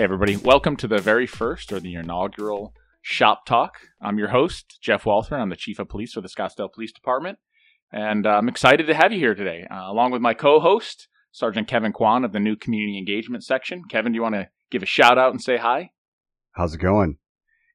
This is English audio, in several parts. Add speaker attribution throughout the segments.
Speaker 1: Hey, everybody. Welcome to the very first or the inaugural Shop Talk. I'm your host, Jeff Walther. I'm the Chief of Police for the Scottsdale Police Department. And uh, I'm excited to have you here today, uh, along with my co host, Sergeant Kevin Kwan of the new Community Engagement Section. Kevin, do you want to give a shout out and say hi?
Speaker 2: How's it going?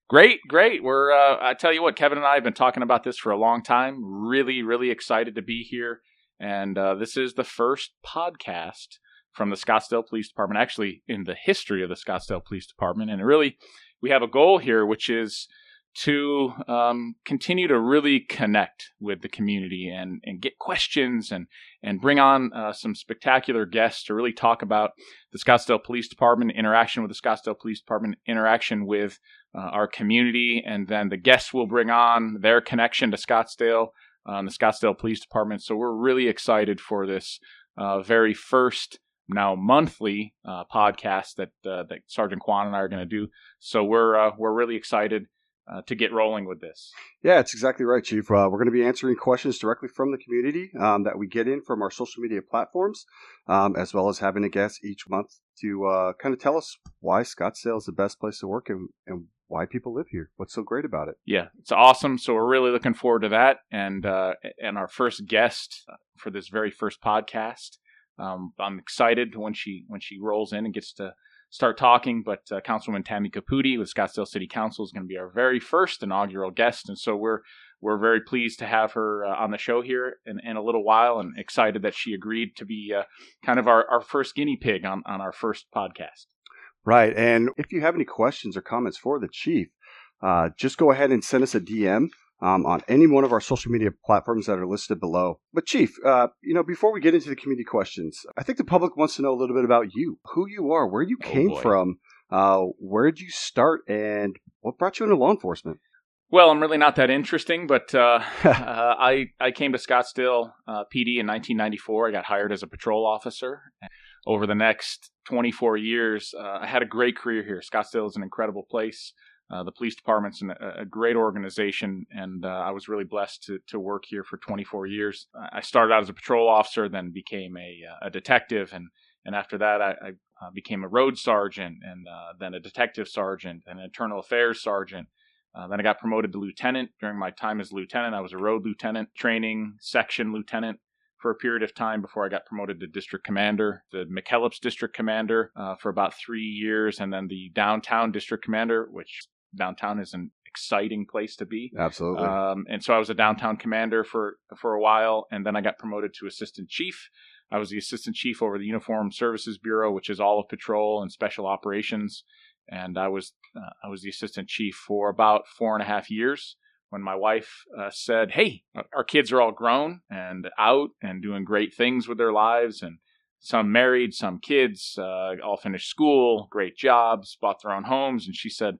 Speaker 1: Great, great. We're, uh, I tell you what, Kevin and I have been talking about this for a long time. Really, really excited to be here. And uh, this is the first podcast from the Scottsdale Police Department, actually in the history of the Scottsdale Police Department. And really, we have a goal here, which is to um, continue to really connect with the community and, and get questions and, and bring on uh, some spectacular guests to really talk about the Scottsdale Police Department, interaction with the Scottsdale Police Department, interaction with uh, our community, and then the guests will bring on their connection to Scottsdale, uh, the Scottsdale Police Department. So we're really excited for this uh, very first now monthly uh, podcast that uh, that Sergeant Kwan and I are going to do. So we're uh, we're really excited uh, to get rolling with this.
Speaker 2: Yeah, it's exactly right, Chief. Uh, we're going to be answering questions directly from the community um, that we get in from our social media platforms, um, as well as having a guest each month to uh, kind of tell us why Scottsdale is the best place to work and, and why people live here. What's so great about it?
Speaker 1: Yeah, it's awesome. So we're really looking forward to that. And and our first guest for this very first podcast um, I'm excited when she when she rolls in and gets to start talking. But uh, Councilwoman Tammy Caputi with Scottsdale City Council is going to be our very first inaugural guest, and so we're we're very pleased to have her uh, on the show here in, in a little while, and excited that she agreed to be uh, kind of our, our first guinea pig on on our first podcast.
Speaker 2: Right, and if you have any questions or comments for the chief, uh, just go ahead and send us a DM um, on any one of our social media platforms that are listed below. But, Chief, uh, you know, before we get into the community questions, I think the public wants to know a little bit about you, who you are, where you oh, came oh from, uh, where did you start, and what brought you into law enforcement.
Speaker 1: Well, I'm really not that interesting, but uh, uh, I I came to Scottsdale uh, PD in 1994. I got hired as a patrol officer. Over the next 24 years, uh, I had a great career here. Scottsdale is an incredible place. Uh, the police department's an, a great organization, and uh, I was really blessed to, to work here for 24 years. I started out as a patrol officer, then became a, uh, a detective, and, and after that, I, I uh, became a road sergeant, and uh, then a detective sergeant, and an internal affairs sergeant. Then I got promoted to lieutenant. During my time as lieutenant, I was a road lieutenant, training section lieutenant for a period of time before I got promoted to district commander, the McKellips district commander uh, for about three years, and then the downtown district commander, which downtown is an exciting place to be.
Speaker 2: Absolutely.
Speaker 1: Um, and so I was a downtown commander for for a while, and then I got promoted to assistant chief. I was the assistant chief over the Uniform Services Bureau, which is all of patrol and special operations. And I was uh, I was the assistant chief for about four and a half years. When my wife uh, said, "Hey, our kids are all grown and out and doing great things with their lives, and some married, some kids, uh, all finished school, great jobs, bought their own homes," and she said,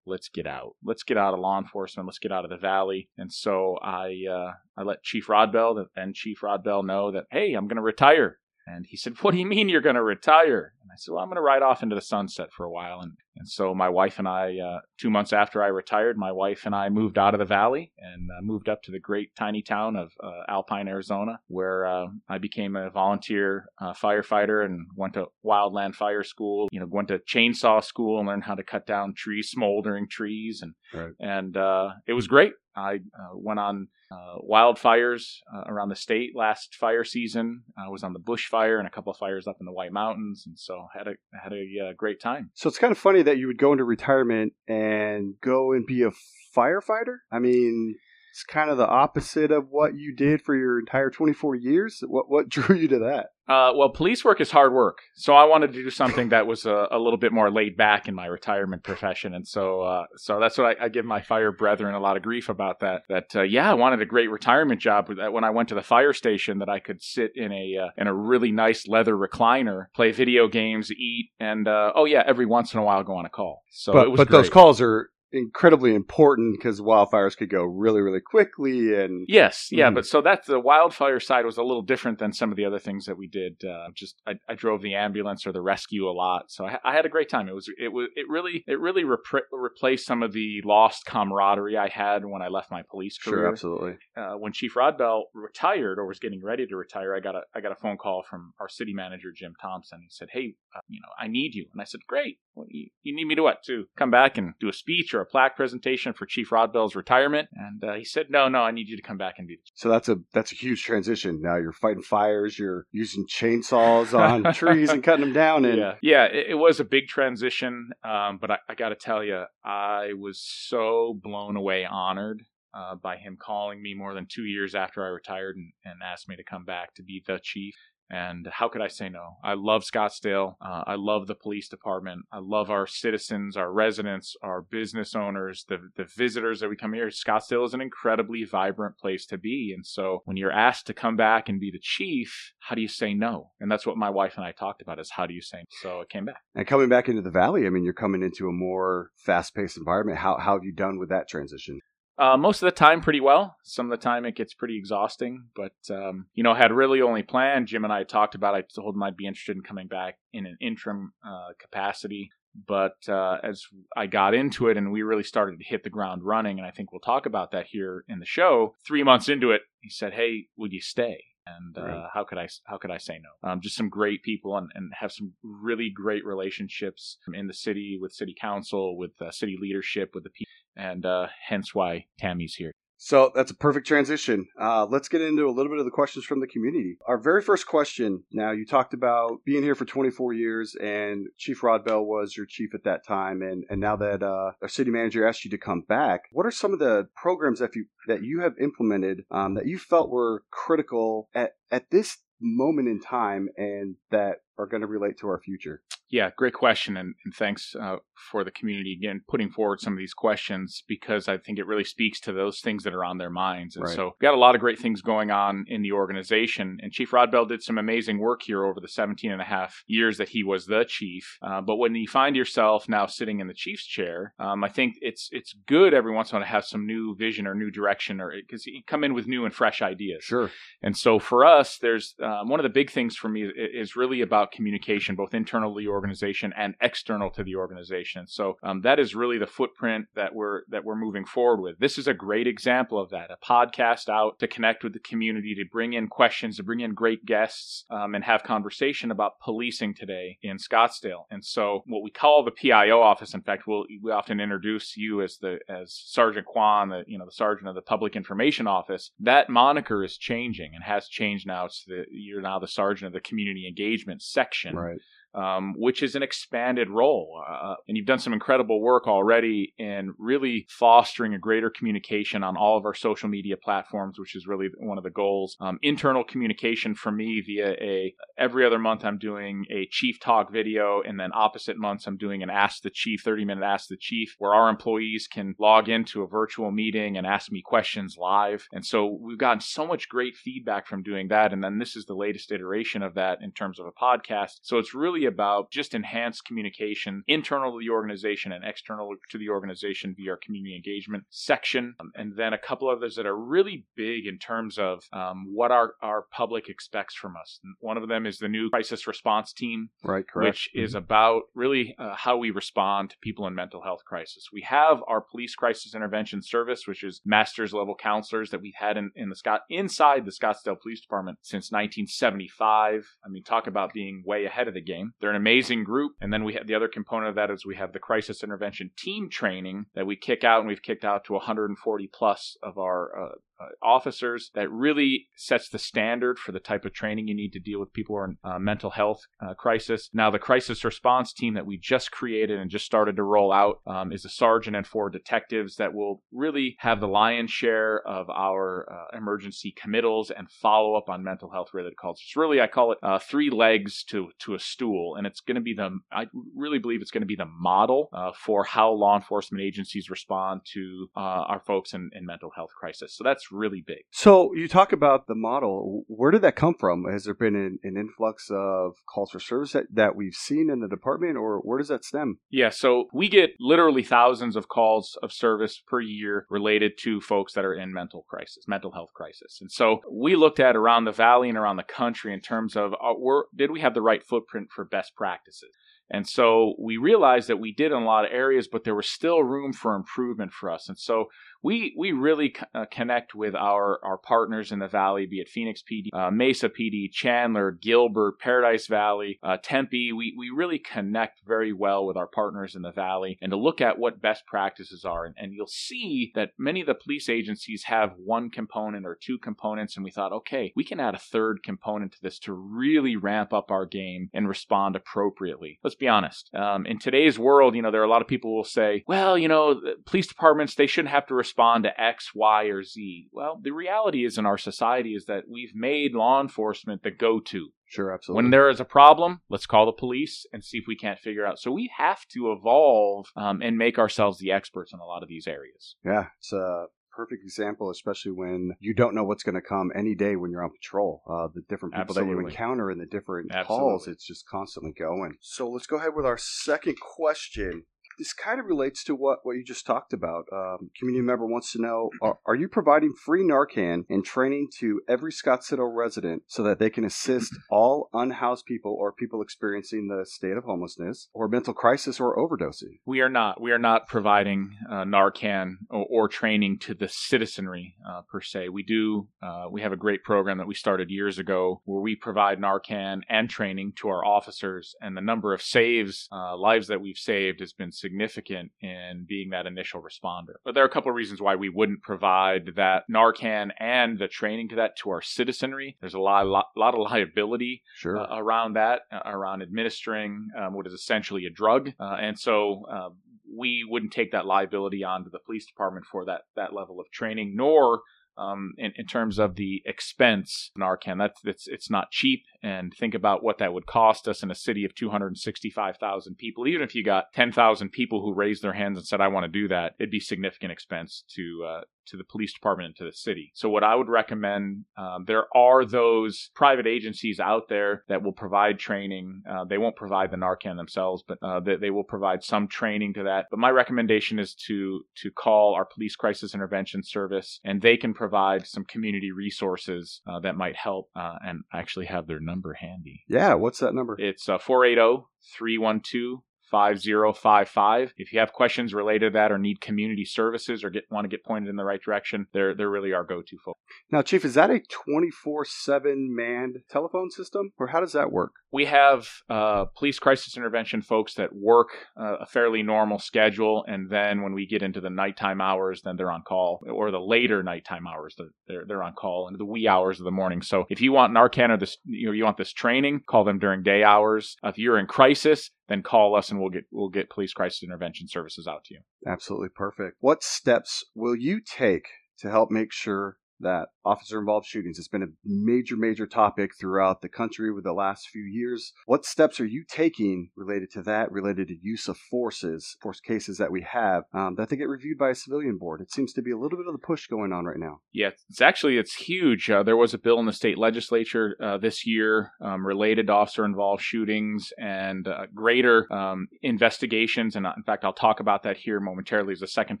Speaker 1: let's get out. Let's get out of law enforcement. Let's get out of the valley. And so I uh, I let Chief Rodbell, then Chief Rodbell, know that hey, I'm going to retire. And he said, "What do you mean you're going to retire?" Said, "Well, I'm going to ride off into the sunset for a while." And and so my wife and I, uh, two months after I retired, my wife and I moved out of the valley and uh, moved up to the great tiny town of uh, Alpine, Arizona, where uh, I became a volunteer uh, firefighter and went to wildland fire school. You know, went to chainsaw school and learned how to cut down trees, smoldering trees, and right. and uh, it was great. I went on uh, wildfires uh, around the state last fire season. I was on the bushfire and a couple of fires up in the White Mountains, and so had a had a uh, great time.
Speaker 2: So it's kind of funny that you would go into retirement and go and be a firefighter. I mean, it's kind of the opposite of what you did for your entire 24 years. What what drew you to that?
Speaker 1: Uh, well, police work is hard work, so I wanted to do something that was a, a little bit more laid back in my retirement profession, and so uh, so that's what I, I, give my fire brethren a lot of grief about that. That uh, yeah, I wanted a great retirement job. That when I went to the fire station, that I could sit in a uh, in a really nice leather recliner, play video games, eat, and uh, oh yeah, every once in a while go on a call. So
Speaker 2: but, but those calls are incredibly important because wildfires could go really, really quickly. And
Speaker 1: yes, yeah,
Speaker 2: Mhm.
Speaker 1: but so that's the wildfire side was a little different than some of the other things that we did. Uh, just I, I drove the ambulance or the rescue a lot, so I, I had a great time. It was it was it really it really repre- replaced some of the lost camaraderie I had when I left my police career.
Speaker 2: sure, absolutely.
Speaker 1: uh, when Chief Rodbell retired or was getting ready to retire, I got a I got a phone call from our city manager Jim Thompson. He said, "Hey, uh, you know, I need you." And I said, "Great. Well, you, you need me to what? To come back and do a speech or a plaque presentation for Chief Rodbell's retirement?" And uh, he said, "No, no, I need you to come back and be the chief."
Speaker 2: So that's a that's a huge transition. Now you're fighting fires. You're using chainsaws on trees and cutting them down. And
Speaker 1: yeah, yeah, it, it was a big transition, um, but I, I got to tell you, I was so blown away, honored uh, by him calling me more than two years after I retired and, and asked me to come back to be the chief. And how could I say no? I love Scottsdale. Uh, I love the police department. I love our citizens, our residents, our business owners, the the visitors that we come here. Scottsdale is an incredibly vibrant place to be. And so when you're asked to come back and be the chief, how do you say no? And that's what my wife and I talked about is how do you say no? So I came back.
Speaker 2: and coming back into the valley. I mean, you're coming into a more fast paced environment. How how have you done with that transition?
Speaker 1: Uh, most of the time, pretty well. Some of the time, it gets pretty exhausting. But um, you know, had really only planned. Jim and I talked about. I told him I'd be interested in coming back in an interim uh, capacity. But uh, as I got into it and we really started to hit the ground running, and I think we'll talk about that here in the show. Three months into it, he said, "Hey, would you stay?" And uh,
Speaker 2: Right.
Speaker 1: how could I how could I say no? Um, just some great people and, and have some really great relationships in the city with city council, with uh, city leadership, with the people, and uh, hence why Tammy's here.
Speaker 2: So that's a perfect transition. Uh, let's get into a little bit of the questions from the community. Our very first question. Now, you talked about being here for 24 years, and Chief Rodbell was your chief at that time, and and now that uh, our city manager asked you to come back, what are some of the programs that you that you have implemented um, that you felt were critical at at this moment in time, and that are going to relate to our future?
Speaker 1: Yeah, great question, and, and thanks uh, for the community again putting forward some of these questions because I think it really speaks to those things that are on their minds. And
Speaker 2: Right.
Speaker 1: so, we've got a lot of great things going on in the organization. And Chief Rodbell did some amazing work here over the 17 and a half years that he was the chief. Uh, but when you find yourself now sitting in the chief's chair, um, I think it's it's good every once in a while to have some new vision or new direction, or because you come in with new and fresh ideas.
Speaker 2: Sure.
Speaker 1: And so for us, there's um, one of the big things for me is really about communication, both internal to the organization and external to the organization. So um, that is really the footprint that we're that we're moving forward with. This is a great example of that. A podcast out to connect with the community, to bring in questions, to bring in great guests, um, and have conversation about policing today in Scottsdale. And so what we call the PIO office, in fact, we'll, we often introduce you as the as Sergeant Kwan, the you know the sergeant of the Public Information Office. That moniker is changing and has changed now. It's the you're now the sergeant of the Community Engagement section
Speaker 2: Right.
Speaker 1: Um, which is an expanded role. Uh, and you've done some incredible work already in really fostering a greater communication on all of our social media platforms, which is really one of the goals. Um, internal communication for me via a every other month I'm doing a chief talk video, and then opposite months I'm doing an Ask the Chief 30 minute Ask the Chief, where our employees can log into a virtual meeting and ask me questions live. And so we've gotten so much great feedback from doing that. And then this is the latest iteration of that in terms of a podcast. So it's really about just enhanced communication internal to the organization and external to the organization via our community engagement section. Um, and then a couple others that are really big in terms of um, what our, our public expects from us. One of them is the new crisis response team
Speaker 2: Right. Correct. Mm-hmm.
Speaker 1: which is about really uh, how we respond to people in mental health crisis. We have our police crisis intervention service, which is master's level counselors that we've had in, in the Scott inside the Scottsdale Police Department since 1975. I mean, talk about being way ahead of the game. They're an amazing group. And then we have the other component of that is we have the crisis intervention team training that we kick out, and we've kicked out to 140 plus of our uh, uh, officers that really sets the standard for the type of training you need to deal with people who are in mental health uh, crisis. Now, the crisis response team that we just created and just started to roll out um, is a sergeant and four detectives that will really have the lion's share of our uh, emergency committals and follow up on mental health related calls. It's really, I call it uh, three legs to to a stool, and it's going to be the. I really believe it's going to be the model for how law enforcement agencies respond to our folks in, in mental health crisis. So that's that's really big.
Speaker 2: So you talk about the model. Where did that come from? Has there been an, an influx of calls for service that, that we've seen in the department, or where does that stem?
Speaker 1: Yeah, so we get literally thousands of calls of service per year related to folks that are in mental crisis, mental health crisis. And so we looked at around the valley and around the country in terms of uh, were, did we have the right footprint for best practices? And so we realized that we did in a lot of areas, but there was still room for improvement for us. And so we we really uh, connect with our our partners in the valley, be it Phoenix PD, uh, Mesa PD, Chandler, Gilbert, Paradise Valley, uh, Tempe. We we really connect very well with our partners in the valley, and to look at what best practices are. And, and you'll see that many of the police agencies have one component or two components, and we thought, okay, we can add a third component to this to really ramp up our game and respond appropriately. Let's be honest. Um, in today's world, you know, there are a lot of people who will say, well, you know, police departments they shouldn't have to respond to X, Y, or Z. Well, the reality is in our society is that we've made law enforcement the go to.
Speaker 2: Sure, absolutely.
Speaker 1: When there is a problem, let's call the police and see if we can't figure out. So we have to evolve um, and make ourselves the experts in a lot of these areas.
Speaker 2: Yeah, it's a perfect example, especially when you don't know what's going to come any day when you're on patrol. Uh, the different people Absolutely. that you encounter in the different Absolutely. calls, it's just constantly going. So let's go ahead with our second question this kind of relates to what, what you just talked about. Um, community member wants to know are, are, you providing free Narcan and training to every Scottsdale resident so that they can assist all unhoused people or people experiencing the state of homelessness or mental crisis or overdosing?
Speaker 1: We are not. We are not providing uh, Narcan or, or, training to the citizenry uh, per se. We do. Uh, we have a great program that we started years ago where we provide Narcan and training to our officers, and the number of saves, uh, lives that we've saved has been significant significant in being that initial responder. But there are a couple of reasons why we wouldn't provide that Narcan and the training to that to our citizenry. There's a lot, lot, lot of liability
Speaker 2: sure.
Speaker 1: uh, around that, uh, around administering um, what is essentially a drug, uh, and so. Um, we wouldn't take that liability onto the police department for that that level of training, nor um, in, in, terms of the expense Narcan. That's it's it's not cheap, and think about what that would cost us in a city of 265,000 people. Even if you got 10,000 people who raised their hands and said, "I want to do that," it'd be significant expense to uh, to the police department and to the city. So what I would recommend, um, there are those private agencies out there that will provide training. Uh, they won't provide the Narcan themselves, but uh, they, they, will provide some training to that. But my recommendation is to to call our police crisis intervention service, and they can provide some community resources uh, that might help. Uh, and actually have their number handy.
Speaker 2: Yeah, what's that number?
Speaker 1: It's uh, 480 312 5055. If you have questions related to that or need community services or get want to get pointed in the right direction, they're they're really our go-to folks.
Speaker 2: Now, Chief, is that a 24/7 manned telephone system or how does that work?
Speaker 1: We have uh, police crisis intervention folks that work uh, a fairly normal schedule, and then when we get into the nighttime hours, then they're on call, or the later nighttime hours, they're they're on call, into the wee hours of the morning. So if you want Narcan or this, you know, you want this training, call them during day hours. if you're in crisis, then call us and we'll get we'll get police crisis intervention services out to you.
Speaker 2: Absolutely perfect. What steps will you take to help make sure that officer involved shootings has been a major, major topic throughout the country with the last few years. What steps are you taking related to that, related to use of forces, force cases that we have, um, that they get reviewed by a civilian board? It seems to be a little bit of the push going on right now.
Speaker 1: Yeah, it's actually it's huge. Uh, there was a bill in the state legislature uh, this year um, related to officer involved shootings and uh, greater um, investigations. And uh, in fact, I'll talk about that here momentarily as the second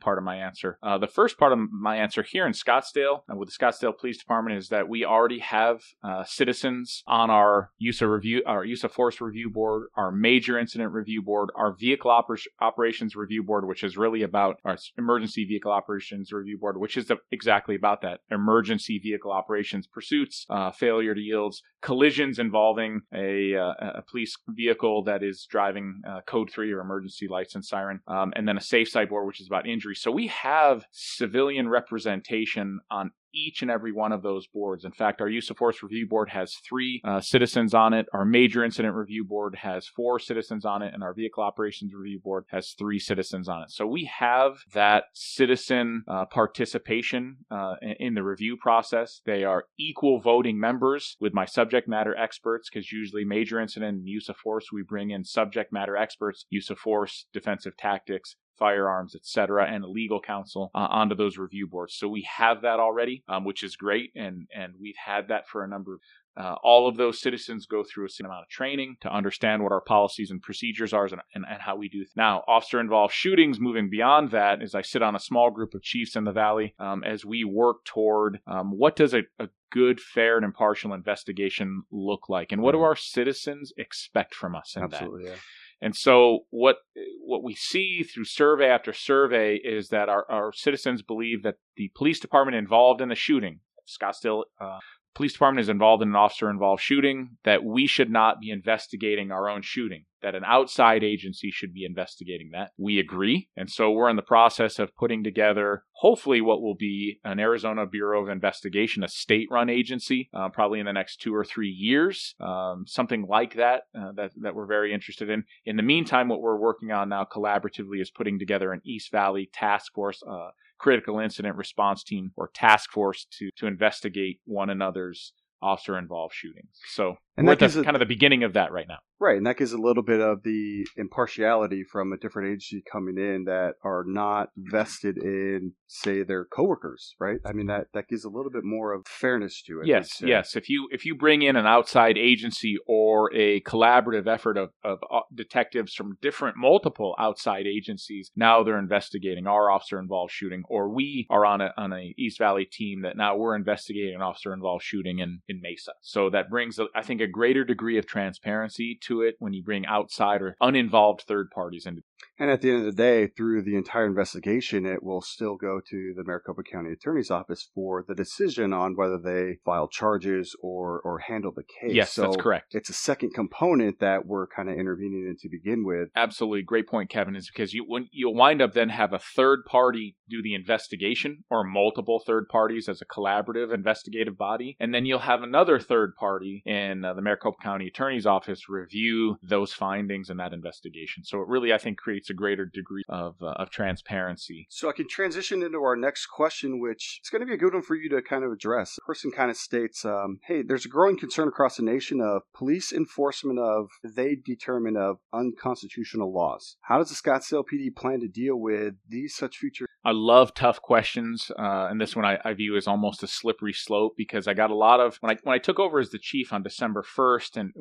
Speaker 1: part of my answer. Uh, the first part of my answer here in Scottsdale uh, with the Scottsdale Police Department is that we already have uh, citizens on our use of review, our use of force review board, our major incident review board, our vehicle oper- operations review board, which is really about our emergency vehicle operations review board, which is the, exactly about that emergency vehicle operations pursuits, uh, failure to yields, collisions involving a, uh, a police vehicle that is driving uh, code three or emergency lights and siren, um, and then a safe side board, which is about injury. So we have civilian representation on each and every one of those boards. In fact, our use of force review board has three uh, citizens on it. Our major incident review board has four citizens on it, and our vehicle operations review board has three citizens on it. So we have that citizen uh, participation uh, in the review process. They are equal voting members with my subject matter experts because usually major incident and use of force we bring in subject matter experts, use of force, defensive tactics, firearms, etc., and legal counsel uh, onto those review boards. So we have that already, um, which is great, and and we've had that for a number of uh, all of those citizens go through a certain amount of training to understand what our policies and procedures are and, and, and how we do. Th- now, officer involved shootings, moving beyond that, as I sit on a small group of chiefs in the Valley um, as we work toward um, what does a, a good, fair, and impartial investigation look like, and what do our citizens expect from us in
Speaker 2: Absolutely,
Speaker 1: that?
Speaker 2: yeah.
Speaker 1: And so what what we see through survey after survey is that our, our citizens believe that the police department involved in the shooting, Scottsdale uh, police department is involved in an officer involved shooting, that we should not be investigating our own shooting, that an outside agency should be investigating that. We agree. And so we're in the process of putting together, hopefully, what will be an Arizona Bureau of Investigation, a state run agency, uh, probably in the next two or three years, um, something like that, uh, that, that we're very interested in. In the meantime, what we're working on now collaboratively is putting together an East Valley task force. Uh, critical incident response team or task force to to investigate one another's officer involved shootings. So
Speaker 2: And
Speaker 1: we're
Speaker 2: that
Speaker 1: the,
Speaker 2: gives a-
Speaker 1: kind of the beginning of that right now.
Speaker 2: Right, and that gives a little bit of the impartiality from a different agency coming in that are not vested in, say, their coworkers. Right? I mean that that gives a little bit more of fairness to it.
Speaker 1: Yes, yes. If you if you bring in an outside agency or a collaborative effort of, of uh, detectives from different multiple outside agencies, now they're investigating our officer involved shooting, or we are on a on a East Valley team that now we're investigating an officer involved shooting in in Mesa. So that brings, I think, a greater degree of transparency to it when you bring outside or uninvolved third parties into.
Speaker 2: And at the end of the day, through the entire investigation, it will still go to the Maricopa County Attorney's Office for the decision on whether they file charges or or handle the case.
Speaker 1: Yes,
Speaker 2: so
Speaker 1: that's correct.
Speaker 2: It's a second component that we're kind of intervening in to begin with.
Speaker 1: Absolutely, great point, Kevin. Is because you when you'll wind up then have a third party do the investigation, or multiple third parties as a collaborative investigative body, and then you'll have another third party in uh, the Maricopa County Attorney's Office review those findings and that investigation. So it really, I think, creates a greater degree of uh, of transparency.
Speaker 2: So I can transition into our next question, which is going to be a good one for you to kind of address. The person kind of states, um, "Hey, there's a growing concern across the nation of police enforcement of they determine of unconstitutional laws. How does the Scottsdale PD plan to deal with these such future?"
Speaker 1: I love tough questions, uh, and this one I, I view as almost a slippery slope because I got a lot of when I when I took over as the chief on December first, and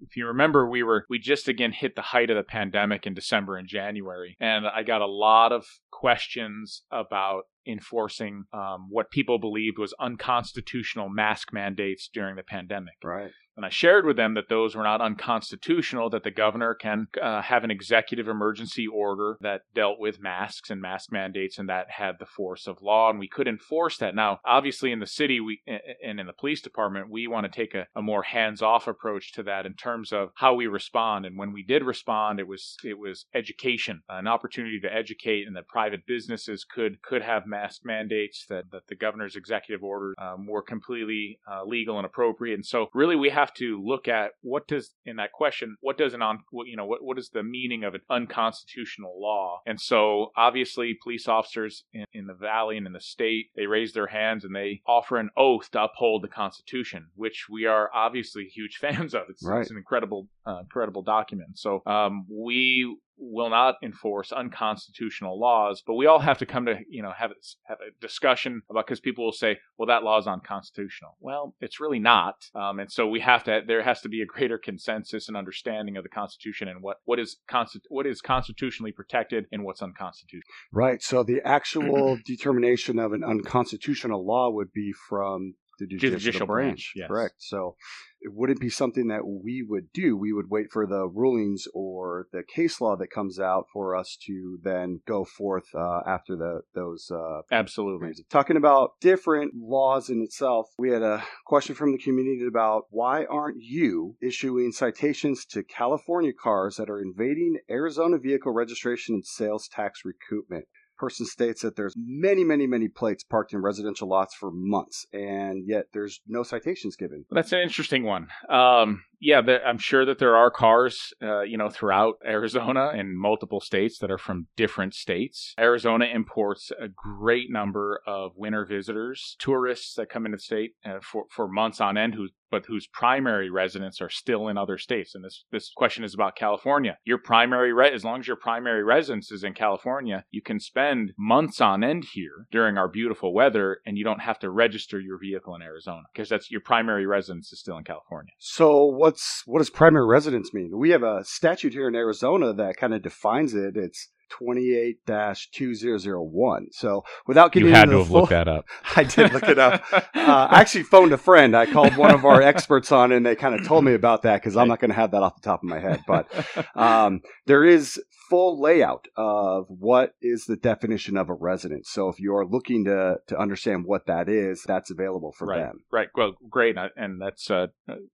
Speaker 1: if you remember, we were we just again hit the height of the pandemic in December and January, and I got a lot of questions about enforcing um, what people believed was unconstitutional mask mandates during the pandemic.
Speaker 2: Right.
Speaker 1: And I shared with them that those were not unconstitutional, that the governor can uh, have an executive emergency order that dealt with masks and mask mandates and that had the force of law, and we could enforce that. Now, obviously, in the city we and in the police department, we want to take a, a more hands-off approach to that in terms of how we respond. And when we did respond, it was it was education, an opportunity to educate, and that private businesses could could have mask mandates, that that the governor's executive orders um, were completely uh, legal and appropriate. And so, really, we have to look at what does in that question, what does an on, what, you know, what what is the meaning of an unconstitutional law? And so, obviously, police officers in, in the valley and in the state, they raise their hands and they offer an oath to uphold the Constitution, which we are obviously huge fans of. It's,
Speaker 2: Right.
Speaker 1: it's an incredible, uh, incredible document. So, um, we will not enforce unconstitutional laws, but we all have to come to you know have have a discussion about because people will say, well, that law is unconstitutional. Well, it's really not, um, and so we have to. There has to be a greater consensus and understanding of the Constitution and what what is consti- what is constitutionally protected and what's unconstitutional.
Speaker 2: Right. So the actual determination of an unconstitutional law would be from the judicial,
Speaker 1: Judicial
Speaker 2: branch.
Speaker 1: branch, yes.
Speaker 2: Correct. So it wouldn't be something that we would do. We would wait for the rulings or the case law that comes out for us to then go forth uh, after the those uh,
Speaker 1: Absolutely.
Speaker 2: Talking about different laws in itself, we had a question from the community about why aren't you issuing citations to California cars that are invading Arizona vehicle registration and sales tax recoupment? Person states that there's many, many, many plates parked in residential lots for months, and yet there's no citations given.
Speaker 1: That's an interesting one. Um, Yeah, I'm sure that there are cars, uh, you know, throughout Arizona and multiple states that are from different states. Arizona imports a great number of winter visitors, tourists that come into the state uh, for for months on end who but whose primary residents are still in other states. And this this question is about California. Your primary re- as long as your primary residence is in California, you can spend months on end here during our beautiful weather, and you don't have to register your vehicle in Arizona because that's your primary residence is still in California.
Speaker 2: So what's what does primary residence mean? We have a statute here in Arizona that kind of defines it. It's 28-2001. So without getting
Speaker 1: you had
Speaker 2: into
Speaker 1: to have
Speaker 2: full,
Speaker 1: looked that up.
Speaker 2: I did look it up. uh, I actually phoned a friend. I called one of our experts on, and they kind of told me about that because I'm not going to have that off the top of my head. But um, there is full layout of what is the definition of a resident. So if you're looking to to understand what that is, that's available for
Speaker 1: right.
Speaker 2: them.
Speaker 1: Right. Well, great, and that's a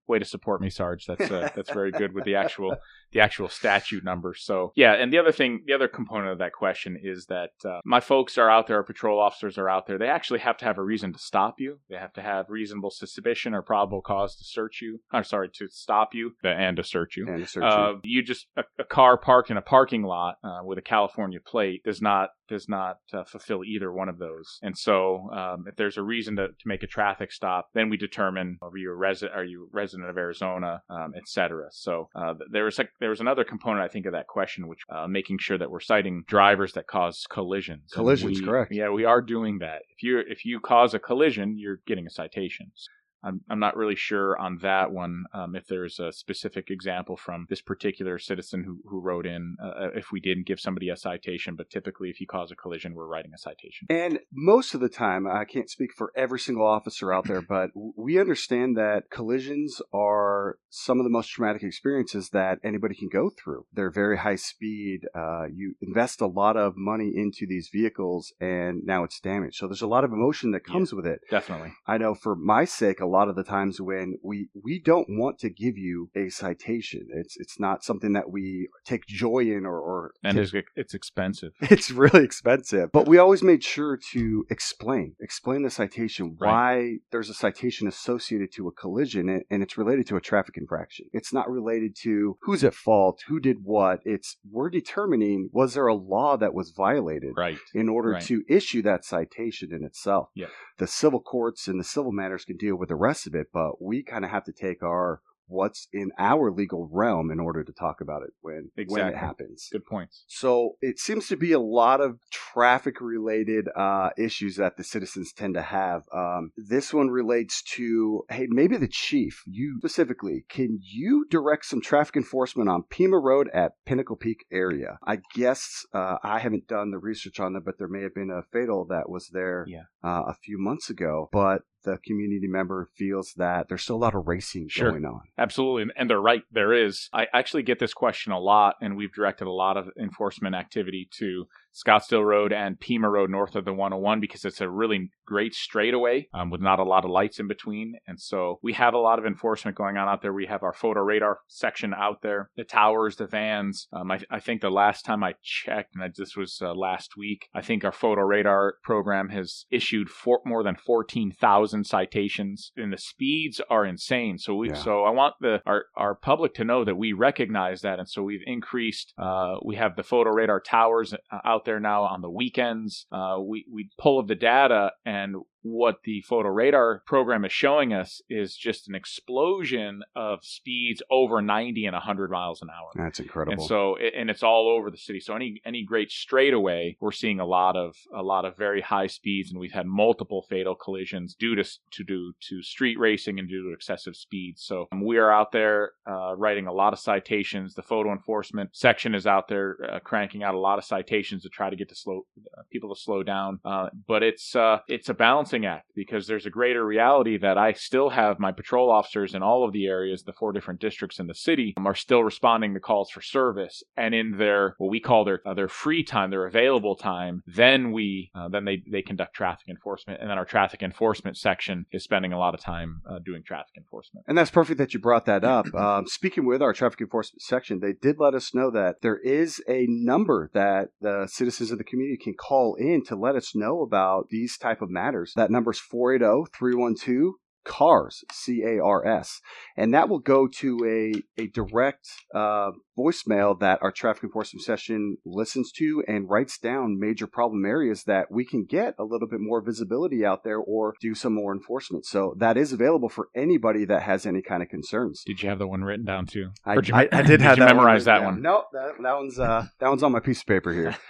Speaker 1: way to support me, Sarge. That's uh, that's very good with the actual the actual statute number. So yeah, and the other thing, the other component of that question is that uh, my folks are out there, our patrol officers are out there. They actually have to have a reason to stop you. They have to have reasonable suspicion or probable cause to search you. I'm sorry, to stop you and to search you.
Speaker 2: And to search
Speaker 1: uh,
Speaker 2: you.
Speaker 1: you just a, a, car parked in a parking lot uh, with a California plate does not does not uh, fulfill either one of those. And so, um, if there's a reason to, to make a traffic stop, then we determine are you a resident, are you resident of Arizona, um, etc. So uh, there was a, there was another component I think of that question, which uh, making sure that we're citing drivers that cause collisions.
Speaker 2: Collisions,
Speaker 1: we,
Speaker 2: correct?
Speaker 1: Yeah, we are doing that. If you if you cause a collision, you're getting a citation. I'm, I'm not really sure on that one um, if there's a specific example from this particular citizen who, who wrote in uh, uh, if we didn't give somebody a citation, but typically if you cause a collision, we're writing a citation.
Speaker 2: And most of the time, I can't speak for every single officer out there, but we understand that collisions are some of the most traumatic experiences that anybody can go through. They're very high speed. Uh, you invest a lot of money into these vehicles, and now it's damaged. So there's a lot of emotion that comes
Speaker 1: yeah,
Speaker 2: with it.
Speaker 1: Definitely.
Speaker 2: I know for my sake, a lot of the times when we we don't want to give you a citation. It's it's not something that we take joy in or, or
Speaker 1: and it's, it's expensive.
Speaker 2: It's really expensive. But we always made sure to explain explain the citation
Speaker 1: Right.
Speaker 2: why there's a citation associated to a collision and, and it's related to a traffic infraction. It's not related to who's at fault, who did what. It's we're determining was there a law that was violated
Speaker 1: Right.
Speaker 2: in order
Speaker 1: Right.
Speaker 2: to issue that citation in itself.
Speaker 1: Yeah.
Speaker 2: The civil courts and the civil matters can deal with the rest of it, but we kind of have to take our what's in our legal realm in order to talk about it when when
Speaker 1: Exactly.
Speaker 2: it happens.
Speaker 1: Good points.
Speaker 2: So it seems to be a lot of traffic related uh, issues that the citizens tend to have. Um, this one relates to hey, maybe the chief, you specifically, can you direct some traffic enforcement on Pima Road at Pinnacle Peak area? I guess uh, I haven't done the research on that, but there may have been a fatal that was there
Speaker 1: Yeah.
Speaker 2: uh, a few months ago. But the community member feels that there's still a lot of racing
Speaker 1: Sure.
Speaker 2: going on.
Speaker 1: Absolutely. And- And they're right. There is. I actually get this question a lot, and we've directed a lot of enforcement activity to Scottsdale Road and Pima Road north of the 101 because it's a really great straightaway um, with not a lot of lights in between. And so we have a lot of enforcement going on out there. We have our photo radar section out there, the towers, the vans. Um, I, I think the last time I checked, and I- this was uh, last week, I think our photo radar program has issued four, more than 14,000 citations, and the speeds are insane. So we,
Speaker 2: Yeah.
Speaker 1: so I want the our our public to know that we recognize that, and so we've increased. Uh, we have the photo radar towers uh, out there now on the weekends. Uh, we we pull the data and what the photo radar program is showing us is just an explosion of speeds over 90 and 100 miles an hour.
Speaker 2: That's incredible.
Speaker 1: And so, and it's all over the city. So any any great straightaway, we're seeing a lot of a lot of very high speeds, and we've had multiple fatal collisions due to to do to street racing and due to excessive speeds. So um, we are out there uh, writing a lot of citations. The photo enforcement section is out there uh, cranking out a lot of citations to try to get to slow uh, people to slow down. Uh, but it's uh, it's a balancing act because there's a greater reality that I still have my patrol officers in all of the areas, the four different districts in the city, um, are still responding to calls for service, and in their what we call their uh, their free time, their available time, then we uh, then they they conduct traffic enforcement, and then our traffic enforcement section is spending a lot of time uh, doing traffic enforcement.
Speaker 2: And that's perfect that you brought that up. Um, speaking with our traffic enforcement section, they did let us know that there is a number that the citizens of the community can call in to let us know about these type of matters. That number is oh, 480-312 CARS, C A R S. And that will go to a, a direct uh, voicemail that our traffic enforcement session listens to and writes down major problem areas that we can get a little bit more visibility out there or do some more enforcement. So that is available for anybody that has any kind of concerns.
Speaker 1: Did you have the one written down too?
Speaker 2: I,
Speaker 1: did you
Speaker 2: I, I did have
Speaker 1: you
Speaker 2: that
Speaker 1: memorize
Speaker 2: one
Speaker 1: that one.
Speaker 2: No, that, that one's uh, that one's on my piece of paper here.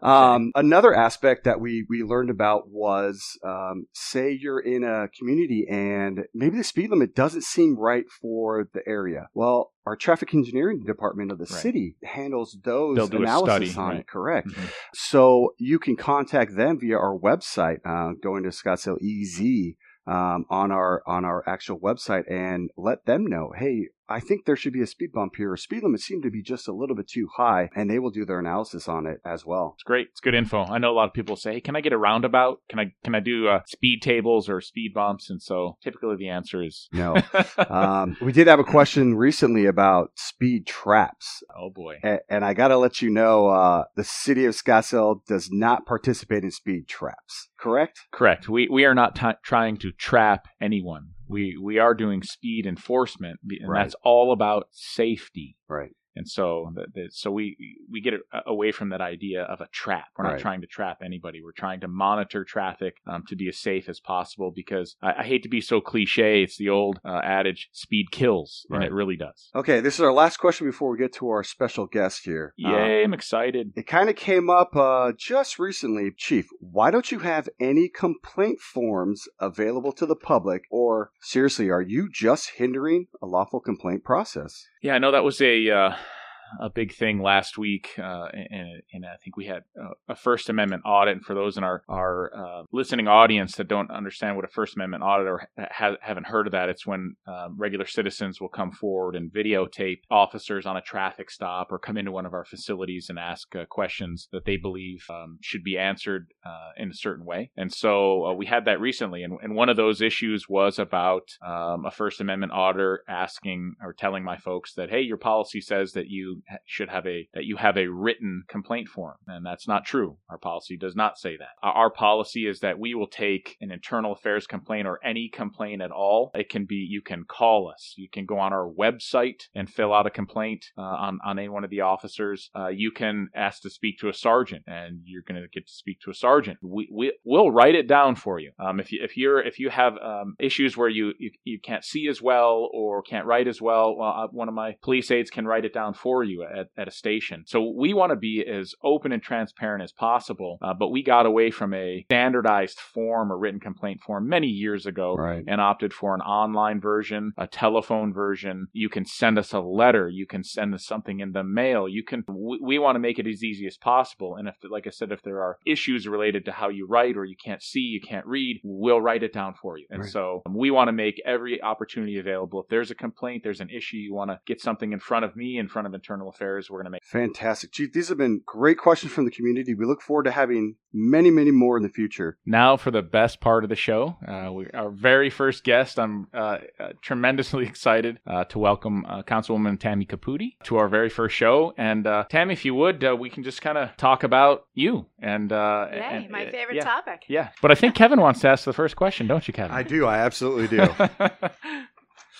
Speaker 2: Um, another aspect that we we learned about was, um, say you're in a community and maybe the speed limit doesn't seem right for the area. Well, our traffic engineering department of the
Speaker 1: Right.
Speaker 2: city handles those
Speaker 1: They'll do a
Speaker 2: analysis
Speaker 1: study,
Speaker 2: on
Speaker 1: right.
Speaker 2: it. Correct.
Speaker 1: Mhm.
Speaker 2: So you can contact them via our website, uh, going to Scottsdale EZ um, on our on our actual website, and let them know, hey, I think there should be a speed bump here. Speed limits seem to be just a little bit too high, and they will do their analysis on it as well.
Speaker 1: It's great. It's good info. I know a lot of people say, "Hey, can I get a roundabout? Can I can I do uh, speed tables or speed bumps?" And so typically the answer is
Speaker 2: No, um, we did have a question recently about speed traps.
Speaker 1: oh boy.
Speaker 2: A- And I got to let you know, uh, the city of Scottsdale does not participate in speed traps. Correct?
Speaker 1: Correct. We we are not t- trying to trap anyone. We we are doing speed enforcement, and
Speaker 2: Right.
Speaker 1: that's all about safety.
Speaker 2: Right.
Speaker 1: And so, the, the, so we we get away from that idea of a trap. We're not
Speaker 2: Right.
Speaker 1: trying to trap anybody. We're trying to monitor traffic um, to be as safe as possible. Because I, I hate to be so cliche. It's the old uh, adage: "Speed kills," and
Speaker 2: Right.
Speaker 1: it really does.
Speaker 2: Okay, this is our last question before we get to our special guest here. Uh,
Speaker 1: Yay! I'm excited.
Speaker 2: It kind of came up uh, just recently, Chief. Why don't you have any complaint forms available to the public? Or seriously, are you just hindering a lawful complaint process?
Speaker 1: Yeah, I know that was a uh, a big thing last week, uh, and, and I think we had a, First Amendment audit. And for those in our our uh, listening audience that don't understand what a First Amendment audit or ha- haven't heard of that, it's when um, regular citizens will come forward and videotape officers on a traffic stop or come into one of our facilities and ask uh, questions that they believe um, should be answered uh, in a certain way. And so uh, we had that recently, and, and one of those issues was about um, a First Amendment auditor asking or telling my folks that, hey, your policy says that you should have a that you have a written complaint form, and that's not true. Our policy does not say that. Our, our policy is that we will take an internal affairs complaint or any complaint at all. It can be you can call us, you can go on our website and fill out a complaint uh, on on any one of the officers. Uh, you can ask to speak to a sergeant, and you're going to get to speak to a sergeant. We, we will write it down for you. Um, if you if you're if you have um, issues where you, you you can't see as well or can't write as well, well, uh, one of my police aides can write it down for you at, at a station. So we want to be as open and transparent as possible. Uh, but we got away from a standardized form, a written complaint form, many years ago
Speaker 2: Right.
Speaker 1: and opted for an online version, a telephone version. You can send us a letter. You can send us something in the mail. You can. We, we want to make it as easy as possible. And if, like I said, if there are issues related to how you write or you can't see, you can't read, we'll write it down for you. And
Speaker 2: Right.
Speaker 1: so um, we want to make every opportunity available. If there's a complaint, there's an issue, you want to get something in front of me, in front of internal affairs, we're going to make.
Speaker 2: Fantastic. Chief, these have been great questions from the community. We look forward to having many, many more in the future.
Speaker 1: Now for the best part of the show, uh, we, our very first guest. I'm uh, uh, tremendously excited uh, to welcome uh, Councilwoman Tammy Caputi to our very first show. And uh, Tammy, if you would, uh, we can just kind of talk about you and. Uh,
Speaker 3: Yay,
Speaker 1: and-
Speaker 3: my favorite
Speaker 1: yeah.
Speaker 3: topic.
Speaker 1: Yeah, but I think Kevin wants to ask the first question, don't you, Kevin?
Speaker 2: I do. I absolutely do.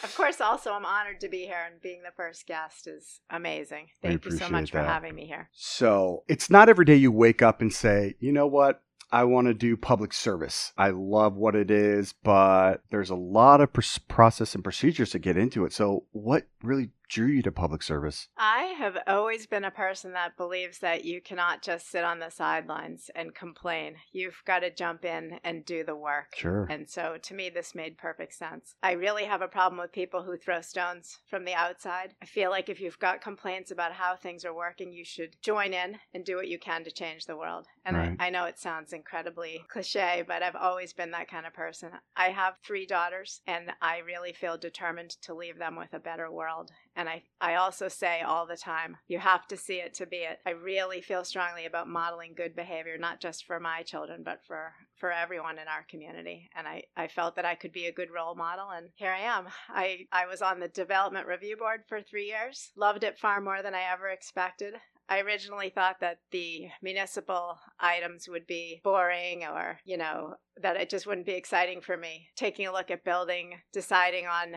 Speaker 3: Of course, also, I'm honored to be here, and being the first guest is amazing. Thank you so much for having me here.
Speaker 2: So it's not every day you wake up and say, you know what? I want to do public service. I love what it is, but there's a lot of pr- process and procedures to get into it. So, what really drew you to public service?
Speaker 3: I have always been a person that believes that you cannot just sit on the sidelines and complain. You've got to jump in and do the work.
Speaker 2: Sure.
Speaker 3: And so to me, this made perfect sense. I really have a problem with people who throw stones from the outside. I feel like if you've got complaints about how things are working, you should join in and do what you can to change the world. And
Speaker 2: Right.
Speaker 3: I, I know it sounds incredibly cliche, but I've always been that kind of person. I have three daughters, and I really feel determined to leave them with a better world. And I, I also say all the time, you have to see it to be it. I really feel strongly about modeling good behavior, not just for my children, but for, for everyone in our community. And I, I felt that I could be a good role model, and here I am. I, I was on the Development Review Board for three years, loved it far more than I ever expected. I originally thought that the municipal items would be boring or, you know, that it just wouldn't be exciting for me. Taking a look at building, deciding on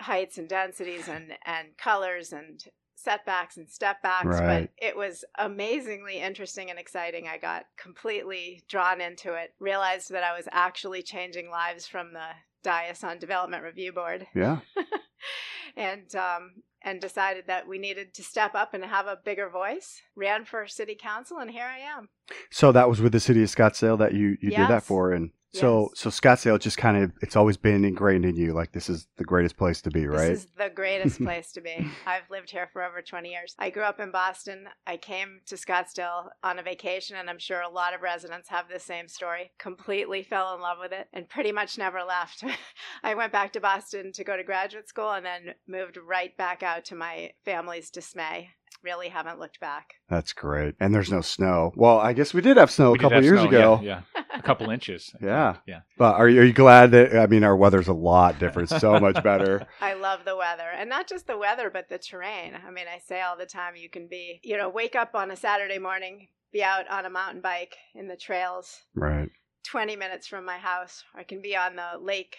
Speaker 3: heights and densities and, and colors and setbacks and step backs,
Speaker 2: Right.
Speaker 3: but it was amazingly interesting and exciting. I got completely drawn into it, realized that I was actually changing lives from the dais on development review board
Speaker 2: Yeah.
Speaker 3: and um, and decided that we needed to step up and have a bigger voice. Ran for city council, and here I am.
Speaker 2: So that was with the city of Scottsdale that you, you did that for, and
Speaker 3: Yes.
Speaker 2: so Scottsdale just kind of it's always been ingrained in you, like this is the greatest place to be, right?
Speaker 3: This is the greatest place to be. I've lived here for over 20 years. I grew up in Boston. I came to Scottsdale on a vacation, and I'm sure a lot of residents have the same story. Completely fell in love with it and pretty much never left. I went back to Boston to go to graduate school and then moved right back out to my family's dismay. Really haven't looked back.
Speaker 2: That's great. And there's no snow. Well, I guess we did have snow
Speaker 1: We
Speaker 2: a couple years
Speaker 1: snow,
Speaker 2: ago.
Speaker 1: Yeah, yeah. a couple inches. I think.
Speaker 2: Yeah.
Speaker 1: yeah.
Speaker 2: But are you, are you glad that I mean our weather's a lot different, so much better.
Speaker 3: I love the weather. And not just the weather, but the terrain. I mean, I say all the time you can be, you know, wake up on a Saturday morning, be out on a mountain bike in the trails
Speaker 2: Right.
Speaker 3: 20 minutes from my house. I can be on the lake,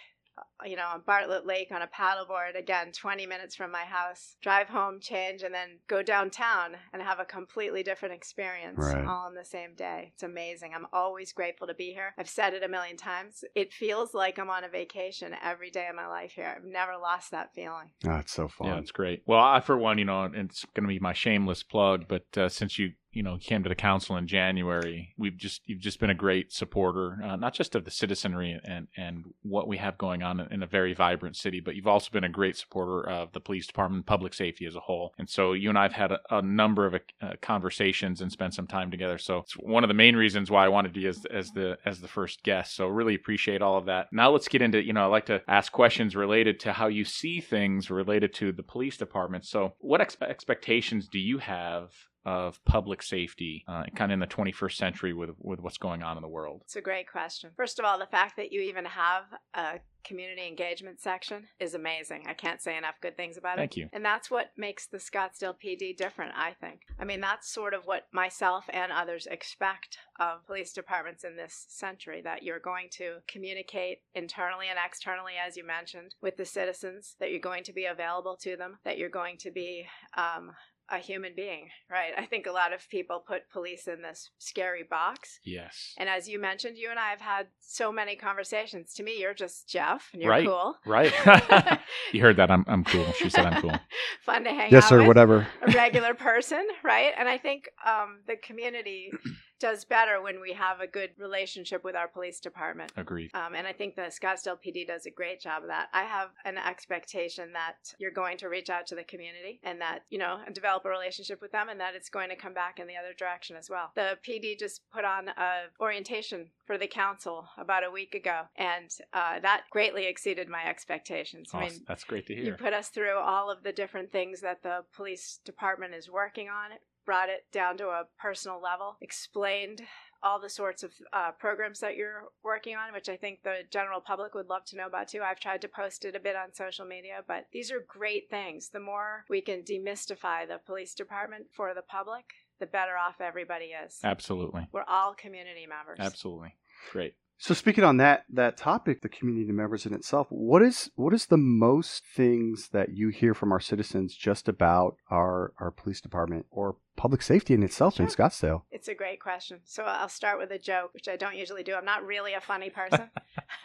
Speaker 3: you know, on Bartlett Lake on a paddleboard, again, 20 minutes from my house. Drive home, change, and then go downtown and have a completely different experience
Speaker 2: Right.
Speaker 3: all in the same day. It's amazing. I'm always grateful to be here. I've said it a million times. It feels like I'm on a vacation every day of my life here. I've never lost that feeling.
Speaker 2: Oh, it's so fun.
Speaker 1: Yeah, it's great. Well, I for one, you know, it's going to be my shameless plug, but uh, since you you know came to the council in January, we've just you've just been a great supporter, uh, not just of the citizenry and and what we have going on in a very vibrant city, but you've also been a great supporter of the police department, public safety as a whole. And so you and I've had a, a number of uh, conversations and spent some time together. So it's one of the main reasons why I wanted you as as the as the first guest. So really appreciate all of that. Now let's get into you know I like to ask questions related to how you see things related to the police department. So what expe- expectations do you have? Of public safety, uh, kind of in the 21st century, with with what's going on in the world.
Speaker 3: It's a great question. First of all, the fact that you even have a community engagement section is amazing. I can't say enough good things about it.
Speaker 1: Thank you.
Speaker 3: And that's what makes the Scottsdale PD different, I think. I mean, that's sort of what myself and others expect of police departments in this century that you're going to communicate internally and externally, as you mentioned, with the citizens, that you're going to be available to them, that you're going to be um, a human being, right? I think a lot of people put police in this scary box.
Speaker 1: Yes.
Speaker 3: And as you mentioned, you and I have had so many conversations. To me, you're just Jeff, and you're
Speaker 1: Right.
Speaker 3: cool.
Speaker 1: Right. you heard that. I'm I'm cool. She said I'm cool.
Speaker 3: Fun to hang
Speaker 2: yes,
Speaker 3: out
Speaker 2: sir.
Speaker 3: with.
Speaker 2: Whatever.
Speaker 3: a regular person, right? And I think um, the community does better when we have a good relationship with our police department.
Speaker 1: Agreed.
Speaker 3: Um, and I think the Scottsdale PD does a great job of that. I have an expectation that you're going to reach out to the community and that, you know, develop a relationship with them and that it's going to come back in the other direction as well. The PD just put on a orientation for the council about a week ago and uh, that greatly exceeded my expectations. I mean,
Speaker 1: That's great to hear.
Speaker 3: you put us through all of the different things that the police department is working on, brought it down to a personal level, explained all the sorts of uh, programs that you're working on, which I think the general public would love to know about too. I've tried to post it a bit on social media, but these are great things. The more we can demystify the police department for the public, the better off everybody is.
Speaker 1: Absolutely.
Speaker 3: We're all community members.
Speaker 1: Absolutely. Great.
Speaker 2: So speaking on that that topic, the community members in itself, what is what is the most things that you hear from our citizens just about our our police department or public safety in itself in
Speaker 3: Sure.
Speaker 2: Scottsdale?
Speaker 3: It's a great question. So I'll start with a joke, which I don't usually do. I'm not really a funny person.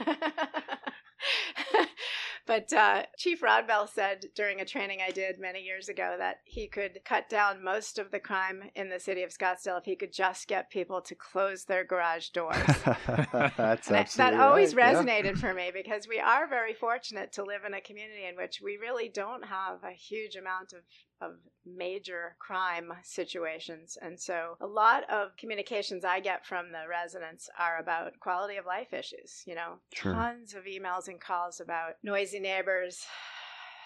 Speaker 3: but uh, Chief Rodbell said during a training I did many years ago that he could cut down most of the crime in the city of Scottsdale if he could just get people to close their garage doors.
Speaker 2: That's
Speaker 3: And that-
Speaker 2: absolutely
Speaker 3: that always
Speaker 2: right, yeah.
Speaker 3: resonated for me because we are very fortunate to live in a community in which we really don't have a huge amount of, of major crime situations. And so a lot of communications I get from the residents are about quality of life issues, you know,
Speaker 2: Sure.
Speaker 3: tons of emails and calls about noisy neighbors.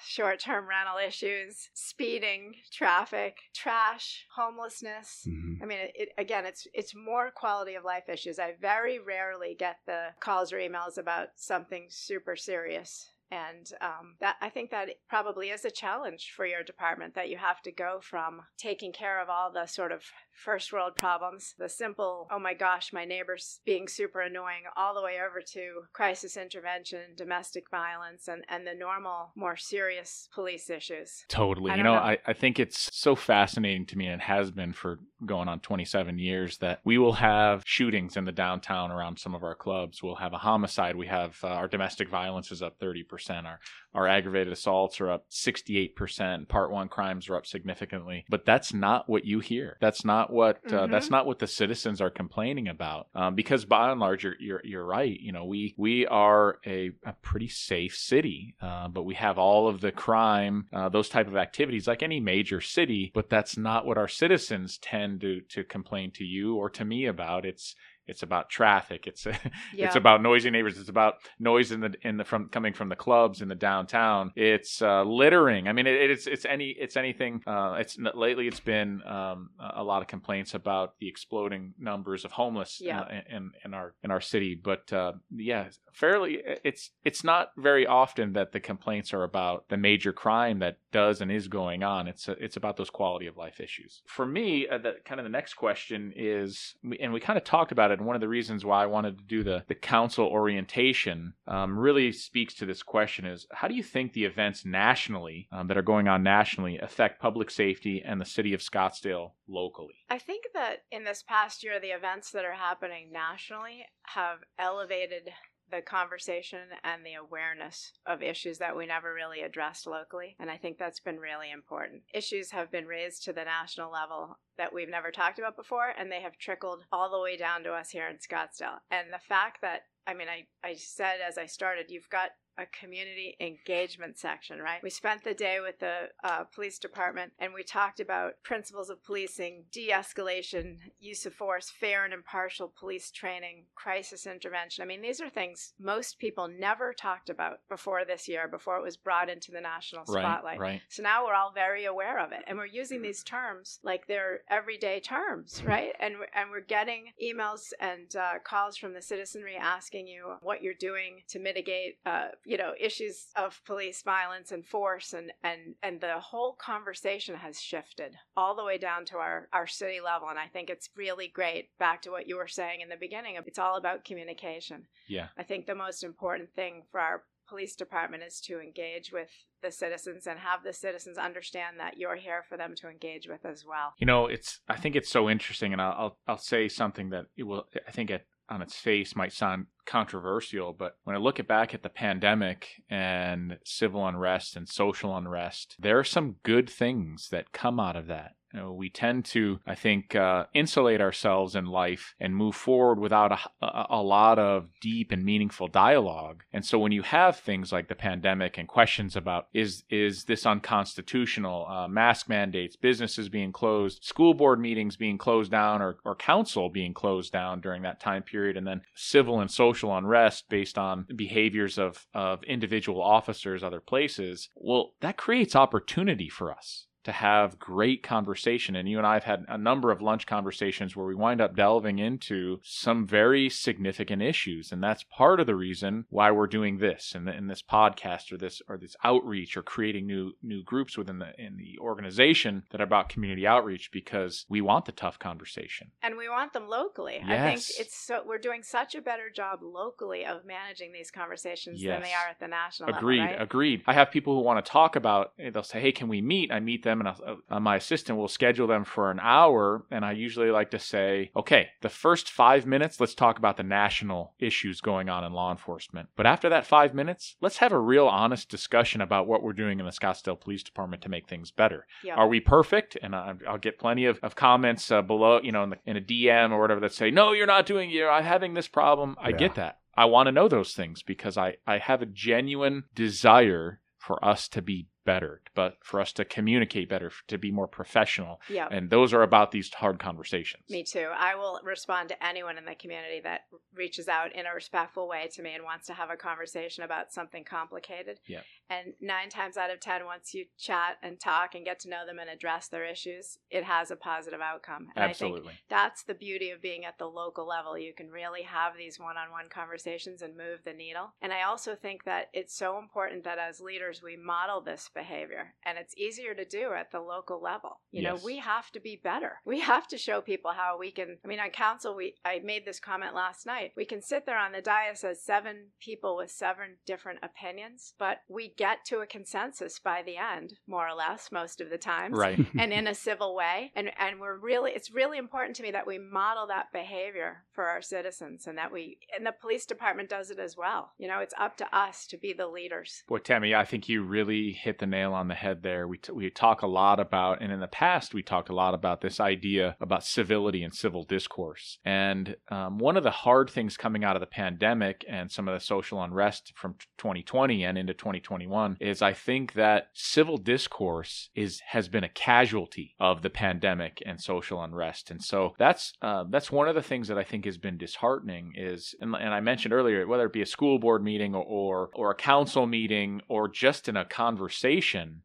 Speaker 3: Short term rental issues, speeding, traffic, trash, homelessness,
Speaker 2: Mhm.
Speaker 3: I mean, it, again, it's it's more quality of life issues. I very rarely get the calls or emails about something super serious. And um, that I think that probably is a challenge for your department that you have to go from taking care of all the sort of first world problems, the simple, oh my gosh, my neighbor's being super annoying, all the way over to crisis intervention, domestic violence, and, and the normal, more serious police issues.
Speaker 1: Totally. You know,
Speaker 3: know.
Speaker 1: I, I think it's so fascinating to me, and it has been for going on 27 years, that we will have shootings in the downtown around some of our clubs. We'll have a homicide. We have uh, our domestic violence is up 30%. Our, our aggravated assaults are up 68%. Part one crimes are up significantly. But that's not what you hear. That's not what uh,
Speaker 3: Mhm.
Speaker 1: that's not what the citizens are complaining about. Um, because by and large, you're, you're you're right. You know, we we are a, a pretty safe city, uh, but we have all of the crime, uh, those type of activities, like any major city. But that's not what our citizens tend to to complain to you or to me about. It's it's about traffic. It's
Speaker 3: Yeah.
Speaker 1: it's about noisy neighbors. It's about noise in the in the from coming from the clubs in the downtown. It's uh, littering. I mean, it, it's it's any it's anything. Uh, it's lately it's been um, a lot of complaints about the exploding numbers of homeless
Speaker 3: Yeah.
Speaker 1: uh, in in our in our city. But uh, yeah, fairly it's it's not very often that the complaints are about the major crime that does and is going on. It's it's about those quality of life issues. For me, uh, the kind of the next question is, and we kind of talked about it. And one of the reasons why I wanted to do the the council orientation um, really speaks to this question: is how do you think the events nationally um, that are going on nationally affect public safety and the city of Scottsdale locally?
Speaker 3: I think that in this past year, the events that are happening nationally have elevated the conversation and the awareness of issues that we never really addressed locally. And I think that's been really important. Issues have been raised to the national level that we've never talked about before, and they have trickled all the way down to us here in Scottsdale. And the fact that, I mean, I, I said as I started, you've got a community engagement section, right? We spent the day with the uh, police department and we talked about principles of policing, de escalation, use of force, fair and impartial police training, crisis intervention. I mean, these are things most people never talked about before this year, before it was brought into the national spotlight.
Speaker 1: Right, right.
Speaker 3: So now we're all very aware of it, and we're using these terms like they're everyday terms, right? And we're, and we're getting emails and uh, calls from the citizenry asking you what you're doing to mitigate, uh, you know, issues of police violence and force, and and and the whole conversation has shifted all the way down to our our city level, and I think it's really great. Back to what you were saying in the beginning, it's all about communication.
Speaker 1: Yeah.
Speaker 3: I think the most important thing for our police department is to engage with the citizens and have the citizens understand that you're here for them to engage with as well.
Speaker 1: You know, it's. I think it's so interesting, and I'll I'll, I'll say something that it will. I think it on its face might sound controversial, but when I look back at the pandemic and civil unrest and social unrest, there are some good things that come out of that. You know, we tend to, I think, uh, insulate ourselves in life and move forward without a, a, a lot of deep and meaningful dialogue. And so, when you have things like the pandemic and questions about is is this unconstitutional, uh, mask mandates, businesses being closed, school board meetings being closed down, or, or council being closed down during that time period, and then civil and social unrest based on behaviors of of individual officers, other places. Well, that creates opportunity for us to have great conversation. And you and I have had a number of lunch conversations where we wind up delving into some very significant issues. And that's part of the reason why we're doing this and in this podcast or this or this outreach or creating new new groups within the in the organization that are about community outreach because we want the tough conversation.
Speaker 3: And we want them locally. I think it's so we're doing such a better job locally of managing these conversations than they are at the national
Speaker 1: Agreed.
Speaker 3: level. right?
Speaker 1: Agreed. I have people who want to talk about. They'll say, "Hey, can we meet?" I meet them, and I'll, uh, my assistant will schedule them for an hour. And I usually like to say, "Okay, the first five minutes, let's talk about the national issues going on in law enforcement. But after that five minutes, let's have a real honest discussion about what we're doing in the Scottsdale Police Department to make things better.
Speaker 3: Yeah.
Speaker 1: Are we perfect?" And I, I'll get plenty of, of comments uh, below, you know, in, the, in a DM or whatever that say, "No, you're not doing. You're I'm having this problem." I
Speaker 2: Yeah.
Speaker 1: get that. I want to know those things because I, I have a genuine desire for us to be better, but for us to communicate better, to be more professional.
Speaker 3: Yeah.
Speaker 1: And those are about these hard conversations.
Speaker 3: Me too. I will respond to anyone in the community that reaches out in a respectful way to me and wants to have a conversation about something complicated.
Speaker 1: Yeah.
Speaker 3: And nine times out of ten, once you chat and talk and get to know them and address their issues, it has a positive outcome. And
Speaker 1: Absolutely.
Speaker 3: I think that's the beauty of being at the local level. You can really have these one on one conversations and move the needle. And I also think that it's so important that as leaders, we model this behavior. And it's easier to do at the local level. You
Speaker 1: Yes.
Speaker 3: know, we have to be better. We have to show people how we can. I mean, on council, we I made this comment last night. We can sit there on the dais as seven people with seven different opinions, but we get to a consensus by the end, more or less, most of the times
Speaker 1: Right.
Speaker 3: and in a civil way and and we're really it's really important to me that we model that behavior for our citizens and that we and the police department does it as well you know it's up to us to be the leaders
Speaker 1: Boy, Tammy, I think you really hit the nail on the head there. We, t- we talk a lot about, and in the past, we talked a lot about this idea about civility and civil discourse. And um, one of the hard things coming out of the pandemic and some of the social unrest from 2020 and into 2021 is I think that civil discourse is has been a casualty of the pandemic and social unrest. And so that's uh, that's one of the things that I think has been disheartening is, and, and I mentioned earlier, whether it be a school board meeting or or, or a council meeting or just in a conversation,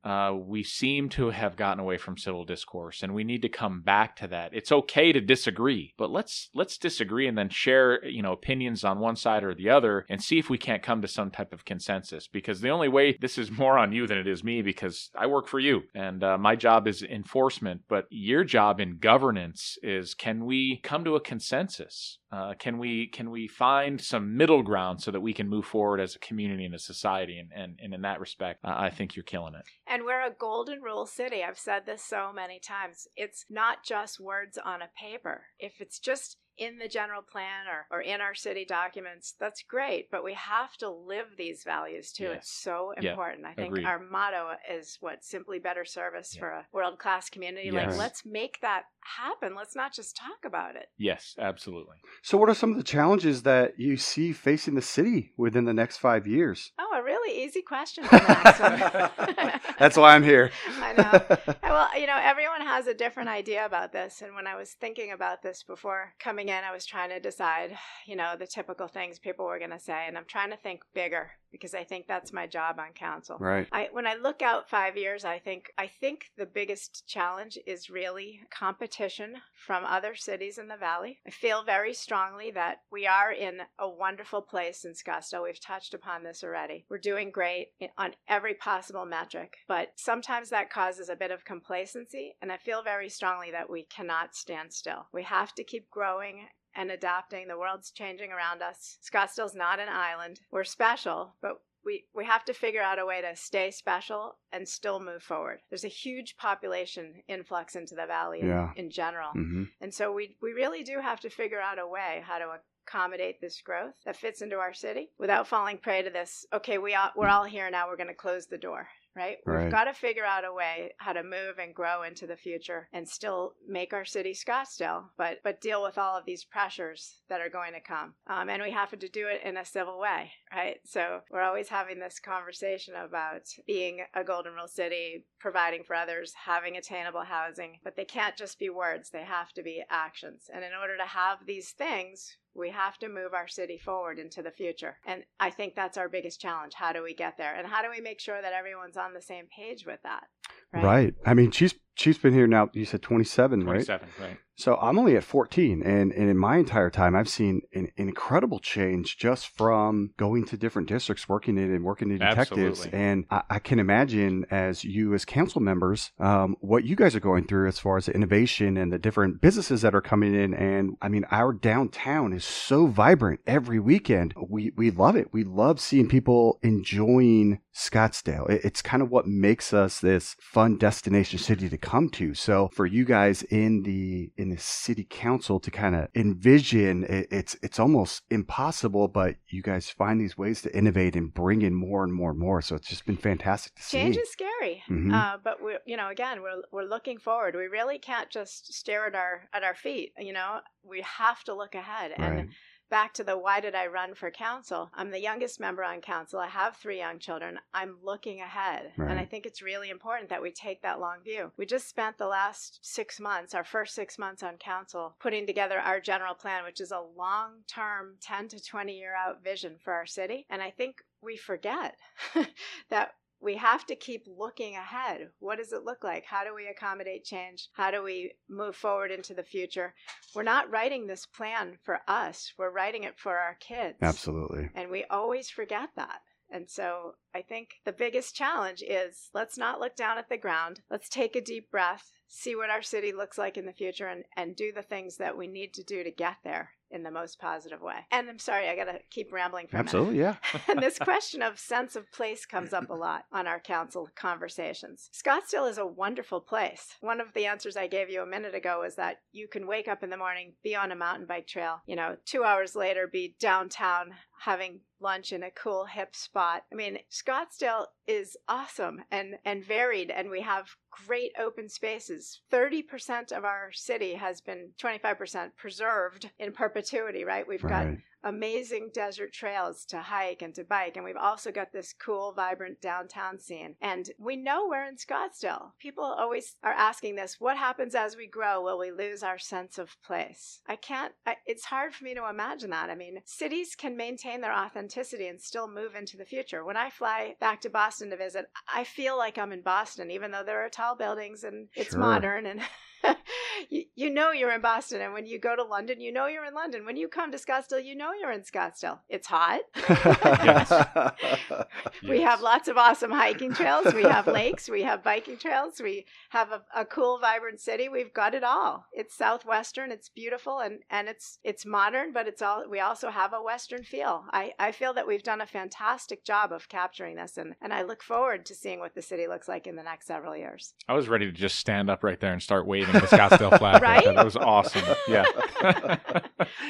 Speaker 1: uh, we seem to have gotten away from civil discourse, and we need to come back to that. It's okay to disagree, but let's let's disagree and then share you know opinions on one side or the other, and see if we can't come to some type of consensus. Because the only way this is more on you than it is me, because I work for you, and uh, my job is enforcement, but your job in governance is can we come to a consensus? Uh, can we can we find some middle ground so that we can move forward as a community and a society? And and, and in that respect, uh, I think you're killing it.
Speaker 3: and we're a golden rule city. I've said this so many times. It's not just words on a paper. If it's just in the general plan or, or in our city documents, that's great, but we have to live these values too.
Speaker 1: Yes.
Speaker 3: It's so
Speaker 1: Yeah.
Speaker 3: important. I think
Speaker 1: Agreed.
Speaker 3: our motto is what simply better service
Speaker 1: Yeah.
Speaker 3: for a world class community.
Speaker 1: Yes.
Speaker 3: Like, let's make that happen. Let's not just talk about it.
Speaker 1: Yes, absolutely.
Speaker 2: So, what are some of the challenges that you see facing the city within the next five years?
Speaker 3: Oh, a really easy question for the next one.
Speaker 2: That's why I'm here.
Speaker 3: I know. Well, you know, everyone has a different idea about this. And when I was thinking about this before coming in, I was trying to decide, you know, the typical things people were going to say. And I'm trying to think bigger because I think that's my job on council.
Speaker 2: right.
Speaker 3: I, when I look out five years, I think I think the biggest challenge is really competition from other cities in the valley. I feel very strongly that we are in a wonderful place in Scottsdale. We've touched upon this already. We're doing great on every possible metric, but sometimes that causes a bit of complacency, and I feel very strongly that we cannot stand still. We have to keep growing and adapting. The world's changing around us. Scottsdale's not an island. We're special, but we, we have to figure out a way to stay special and still move forward. There's a huge population influx into the valley in-
Speaker 2: Yeah.
Speaker 3: in, general.
Speaker 2: hmm
Speaker 3: And so we, we really do have to figure out a way how to accommodate this growth that fits into our city without falling prey to this, okay, we all, we're all here now, we're going to close the door. Right?
Speaker 2: Right.
Speaker 3: We've got to figure out a way how to move and grow into the future and still make our city Scottsdale, but but deal with all of these pressures that are going to come. Um, and we have to do it in a civil way, right? So we're always having this conversation about being a golden rule city, providing for others, having attainable housing, but they can't just be words, they have to be actions. And in order to have these things, we have to move our city forward into the future. And I think that's our biggest challenge. How do we get there? And how do we make sure that everyone's on the same page with that?
Speaker 2: Right. I mean, she's she's been here now. You said 27, right?
Speaker 1: 27, right?
Speaker 2: So I'm only at 14, and, and in my entire time, I've seen an, an incredible change just from going to different districts, working in and working in detectives.
Speaker 1: Absolutely.
Speaker 2: And I, I can imagine, as you as council members, um, what you guys are going through as far as the innovation and the different businesses that are coming in. And I mean, our downtown is so vibrant every weekend. We we love it. We love seeing people enjoying Scottsdale. It- it's kind of what makes us this fun destination city to come to. So for you guys in the in the city council to kind of envision, it, it's it's almost impossible, but you guys find these ways to innovate and bring in more and more and more. So it's just been fantastic to see.
Speaker 3: Change is scary,
Speaker 2: Mhm.
Speaker 3: uh, but we, you know, again, we're we're looking forward. We really can't just stare at our at our feet. You know, we have to look ahead, and
Speaker 2: Right.
Speaker 3: Back to the why did I run for council? I'm the youngest member on council. I have three young children. I'm looking ahead.
Speaker 2: Right.
Speaker 3: And I think it's really important that we take that long view. We just spent the last six months, our first six months on council, putting together our general plan, which is a long term 10 to 20 year out vision for our city. And I think we forget that we have to keep looking ahead. What does it look like? How do we accommodate change? How do we move forward into the future? We're not writing this plan for us, we're writing it for our kids.
Speaker 2: Absolutely.
Speaker 3: And we always forget that. And so I think the biggest challenge is let's not look down at the ground. Let's take a deep breath, see what our city looks like in the future, and, and do the things that we need to do to get there in the most positive way. And I'm sorry, I got to keep rambling for
Speaker 2: Absolutely, yeah.
Speaker 3: and this question of sense of place comes up a lot on our council conversations. Scottsdale is a wonderful place. One of the answers I gave you a minute ago was that you can wake up in the morning, be on a mountain bike trail, you know, two hours later, be downtown having lunch in a cool hip spot. I mean, Scottsdale is awesome and and varied and we have great open spaces. 30% of our city has been 25% preserved in perpetuity, right? We've got
Speaker 2: Right.
Speaker 3: Amazing desert trails to hike and to bike. And we've also got this cool, vibrant downtown scene. And we know we're in Scottsdale. People always are asking this what happens as we grow? Will we lose our sense of place? I can't, I, it's hard for me to imagine that. I mean, cities can maintain their authenticity and still move into the future. When I fly back to Boston to visit, I feel like I'm in Boston, even though there are tall buildings and it's
Speaker 2: Sure.
Speaker 3: modern and you, you know you're in Boston, and when you go to London, you know you're in London. When you come to Scottsdale, you know you're in Scottsdale. It's hot. We
Speaker 1: Yes.
Speaker 3: have lots of awesome hiking trails. We have lakes. We have biking trails. We have a, a cool, vibrant city. We've got it all. It's southwestern. It's beautiful and and it's it's modern, but it's all. We also have a western feel. I I feel that we've done a fantastic job of capturing this, and and I look forward to seeing what the city looks like in the next several years.
Speaker 1: I was ready to just stand up right there and start waving the Scottsdale flag.
Speaker 3: Right?
Speaker 1: That was awesome. Yeah.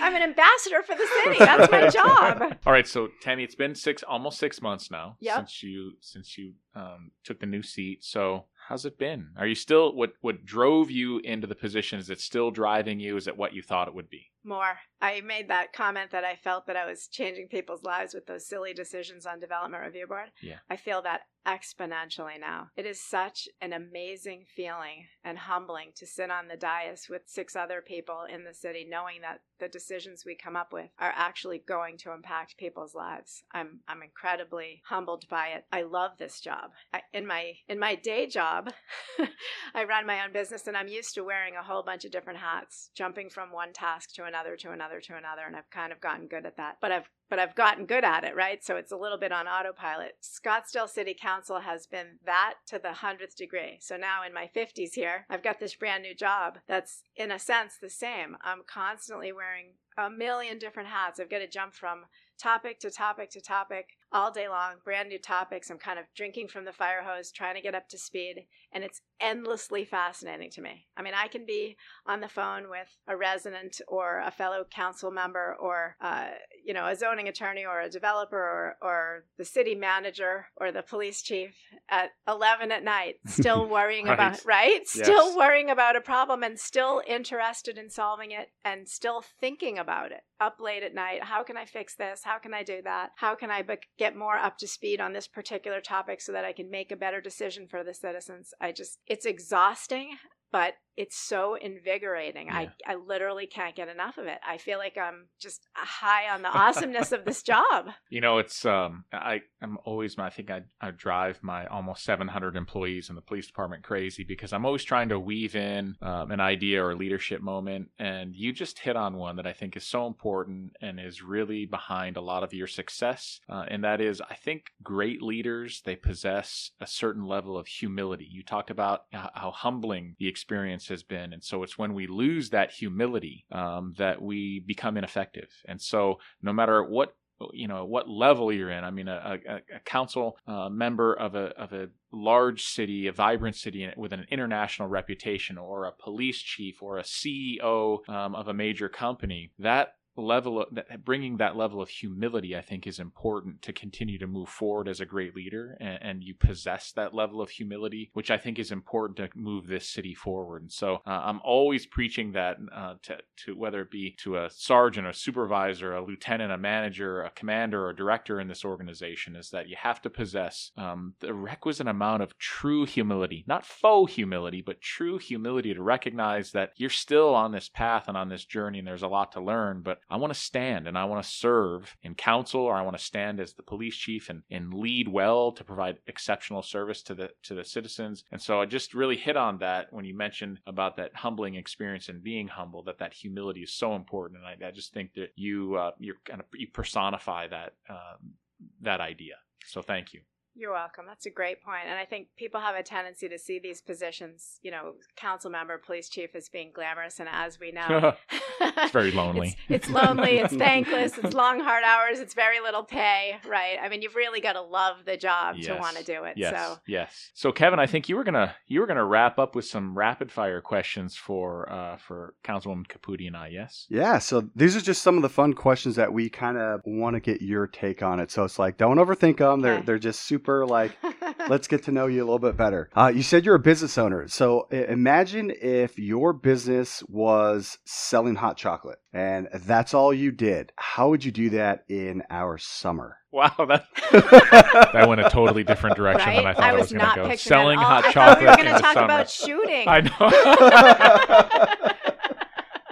Speaker 3: I'm an ambassador for the city. That's my job.
Speaker 1: All right, so Tammy, it's been six, almost six months now
Speaker 3: Yep.
Speaker 1: since you since you um, took the new seat. So how's it been? Are you still what what drove you into the position? Is it still driving you? Is it what you thought it would be?
Speaker 3: More. I made that comment that I felt that I was changing people's lives with those silly decisions on Development Review Board.
Speaker 1: Yeah.
Speaker 3: I feel that exponentially now. It is such an amazing feeling and humbling to sit on the dais with six other people in the city knowing that the decisions we come up with are actually going to impact people's lives. I'm I'm incredibly humbled by it. I love this job. I, in my in my day job, I run my own business and I'm used to wearing a whole bunch of different hats, jumping from one task to another to another to another and I've kind of gotten good at that. But I've but I've gotten good at it, right? So it's a little bit on autopilot. Scottsdale City Council has been that to the hundredth degree. So now in my 50s here, I've got this brand new job that's in a sense the same. I'm constantly wearing a million different hats. I've got to jump from topic to topic to topic all day long, brand new topics. I'm kind of drinking from the fire hose, trying to get up to speed, and it's endlessly fascinating to me. I mean, I can be on the phone with a resident or a fellow council member or, uh, you know, a zoning attorney or a developer or, or the city manager or the police chief at 11 at night, still worrying
Speaker 1: Right.
Speaker 3: about, right? Still
Speaker 1: Yes.
Speaker 3: worrying about a problem and still interested in solving it and still thinking about it up late at night. How can I fix this? How can I do that? How can I bec get more up to speed on this particular topic so that I can make a better decision for the citizens? I just, it's exhausting. But it's so invigorating.
Speaker 1: Yeah.
Speaker 3: I, I literally can't get enough of it. I feel like I'm just high on the awesomeness of this job.
Speaker 1: You know, it's um, I I'm always I think I I drive my almost 700 employees in the police department crazy because I'm always trying to weave in um, an idea or a leadership moment, and you just hit on one that I think is so important and is really behind a lot of your success, uh, and that is I think great leaders they possess a certain level of humility. You talked about how, how humbling the experience has been, and so it's when we lose that humility um, that we become ineffective, and so no matter what you know what level you're in. I mean, a, a, a council uh, member of a of a large city, a vibrant city with an international reputation, or a police chief, or a CEO um, of a major company. That level of that, bringing that level of humility i think is important to continue to move forward as a great leader and, and you possess that level of humility which i think is important to move this city forward. And so uh, i'm always preaching that uh, to, to whether it be to a sergeant a supervisor a lieutenant a manager a commander or a director in this organization is that you have to possess um, the requisite amount of true humility not faux humility but true humility to recognize that you're still on this path and on this journey and there's a lot to learn but I want to stand and I want to serve in council or I want to stand as the police chief and, and lead well to provide exceptional service to the to the citizens. And so I just really hit on that when you mentioned about that humbling experience and being humble, that that humility is so important. And I, I just think that you uh, you're kind of you personify that um, that idea. So thank you.
Speaker 3: You're welcome. That's a great point. And I think people have a tendency to see these positions, you know, council member, police chief, as being glamorous. And as we know,
Speaker 1: it's very lonely.
Speaker 3: It's, it's lonely. It's thankless. It's long, hard hours. It's very little pay, right? I mean, you've really got to love the job
Speaker 1: yes.
Speaker 3: to want to do it.
Speaker 1: Yes.
Speaker 3: So
Speaker 1: yes. So Kevin, I think you were gonna you were gonna wrap up with some rapid fire questions for uh, for Councilwoman Caputi and I. Yes.
Speaker 2: Yeah. So these are just some of the fun questions that we kind of want to get your take on it. So it's like, don't overthink them. They're
Speaker 3: Okay.
Speaker 2: they're just super like let's get to know you a little bit better. Uh, you said you're a business owner. So imagine if your business was selling hot chocolate and that's all you did. How would you do that in our summer?
Speaker 1: Wow, that that went a totally different direction
Speaker 3: right?
Speaker 1: than I thought it was, going to go. Selling hot
Speaker 3: I
Speaker 1: chocolate
Speaker 3: we were going to talk
Speaker 1: summer.
Speaker 3: about shooting.
Speaker 1: I know.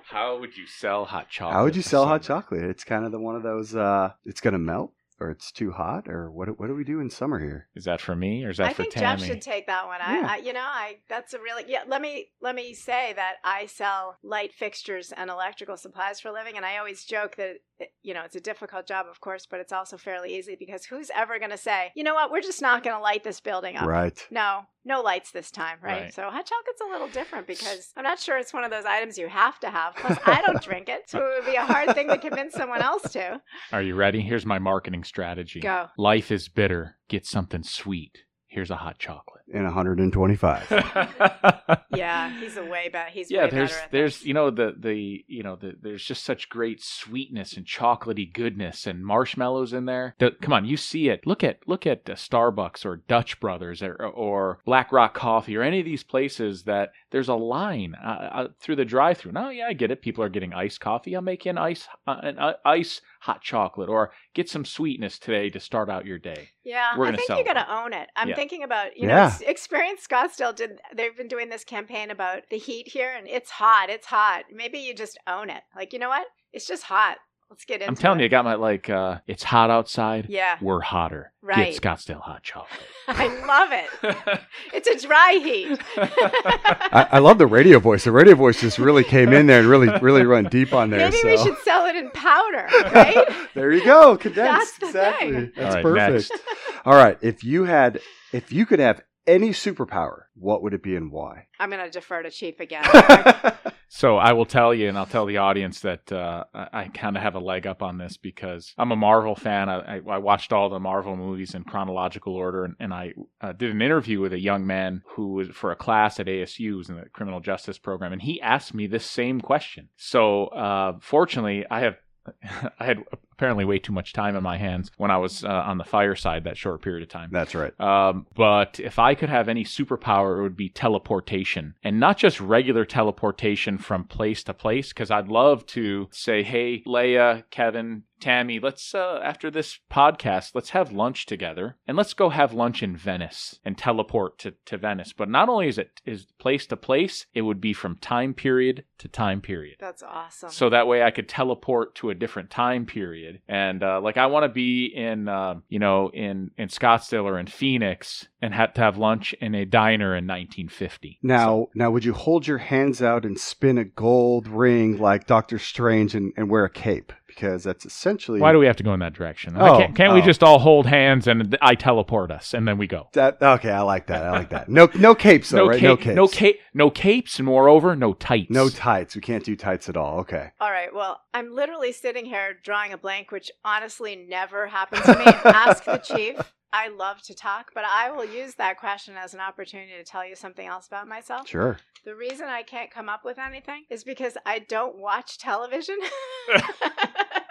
Speaker 1: How would you sell hot chocolate?
Speaker 2: How would you sell hot chocolate? It's kind of the one of those. Uh, it's gonna melt, or it's too hot, or what? What do we do in summer here?
Speaker 1: Is that for me or is that
Speaker 3: I
Speaker 1: for Tammy?
Speaker 3: I think
Speaker 1: Tammy?
Speaker 3: Jeff should take that one.
Speaker 2: Yeah.
Speaker 3: I, I, you know, I that's a really yeah. Let me let me say that I sell light fixtures and electrical supplies for a living, and I always joke that it, you know it's a difficult job, of course, but it's also fairly easy because who's ever going to say, you know what, we're just not going to light this building up?
Speaker 2: Right.
Speaker 3: No, no lights this time, right?
Speaker 1: Right.
Speaker 3: So hot chocolate's a little different because I'm not sure it's one of those items you have to have. Plus, I don't drink it, so it would be a hard thing to convince someone else to.
Speaker 1: Are you ready? Here's my marketing strategy.
Speaker 3: Go.
Speaker 1: Life is bitter. Get something sweet. Here's a hot chocolate.
Speaker 2: In 125.
Speaker 3: Yeah, he's a way better. He's
Speaker 1: yeah,
Speaker 3: way
Speaker 1: there's
Speaker 3: better at
Speaker 1: there's
Speaker 3: this.
Speaker 1: you know the the you know the, there's just such great sweetness and chocolatey goodness and marshmallows in there. The, come on, you see it. Look at look at uh, Starbucks or Dutch Brothers or, or Black Rock Coffee or any of these places that there's a line uh, uh, through the drive-through. No, yeah, I get it. People are getting iced coffee. I'll make you an ice uh, an uh, ice hot chocolate or get some sweetness today to start out your day.
Speaker 3: Yeah,
Speaker 1: We're
Speaker 3: I
Speaker 1: gonna
Speaker 3: think
Speaker 1: sell
Speaker 3: you
Speaker 1: it.
Speaker 3: got to own it. I'm
Speaker 1: Yeah.
Speaker 3: thinking about you
Speaker 2: Yeah.
Speaker 3: know ex- Experience Scottsdale did. They've been doing this campaign about the heat here, and it's hot. It's hot. Maybe you just own it. Like you know what? It's just hot. Let's get into.
Speaker 1: I'm telling
Speaker 3: it.
Speaker 1: you, I got my like uh it's hot outside.
Speaker 3: Yeah,
Speaker 1: We're hotter.
Speaker 3: Right.
Speaker 1: Get Scottsdale hot chocolate.
Speaker 3: I love it. It's a dry heat.
Speaker 2: I, I love the radio voice. The radio voice just really came in there and really, really run deep on there.
Speaker 3: Maybe
Speaker 2: so.
Speaker 3: we should sell it in powder, right?
Speaker 2: there you go. Condensed.
Speaker 3: That's the
Speaker 2: exactly.
Speaker 3: thing.
Speaker 2: That's
Speaker 1: All right,
Speaker 2: perfect.
Speaker 1: next.
Speaker 2: All right. If you had, if you could have any superpower, what would it be and why?
Speaker 3: I'm going to defer to Chief again.
Speaker 1: So I will tell you, and I'll tell the audience that uh, I, I kind of have a leg up on this because I'm a Marvel fan. I, I, I watched all the Marvel movies in chronological order, and, and I uh, did an interview with a young man who was for a class at ASU, was in the criminal justice program, and he asked me this same question. So uh, fortunately, I have. I had apparently way too much time in my hands when I was uh, on the fireside that short period of time.
Speaker 2: That's right.
Speaker 1: Um, but if I could have any superpower, it would be teleportation, and not just regular teleportation from place to place. Because I'd love to say, "Hey, Leia, Kevin, Tammy, let's uh, after this podcast, let's have lunch together, and let's go have lunch in Venice and teleport to, to Venice." But not only is it is place to place, it would be from time period to time period.
Speaker 3: That's awesome.
Speaker 1: So that way I could teleport to a different time period. And uh, like I want to be in, uh, you know, in, in Scottsdale or in Phoenix and have to have lunch in a diner in 1950.
Speaker 2: Now, now, would you hold your hands out and spin a gold ring like Doctor Strange and, and wear a cape? Because that's essentially
Speaker 1: Why do we have to go in that direction?
Speaker 2: Oh,
Speaker 1: can't can't we
Speaker 2: oh.
Speaker 1: just all hold hands and I teleport us and then we go?
Speaker 2: that. Okay, I like that. I like that. No, no capes though,
Speaker 1: no,
Speaker 2: right?
Speaker 1: cape,
Speaker 2: no capes.
Speaker 1: no cape, no capes, and moreover, no tights.
Speaker 2: No tights. We can't do tights at all. Okay.
Speaker 3: All right. Well, I'm literally sitting here drawing a blank, which honestly never happens to me. Ask the chief. I love to talk, but I will use that question as an opportunity to tell you something else about myself.
Speaker 2: Sure.
Speaker 3: The reason I can't come up with anything is because I don't watch television.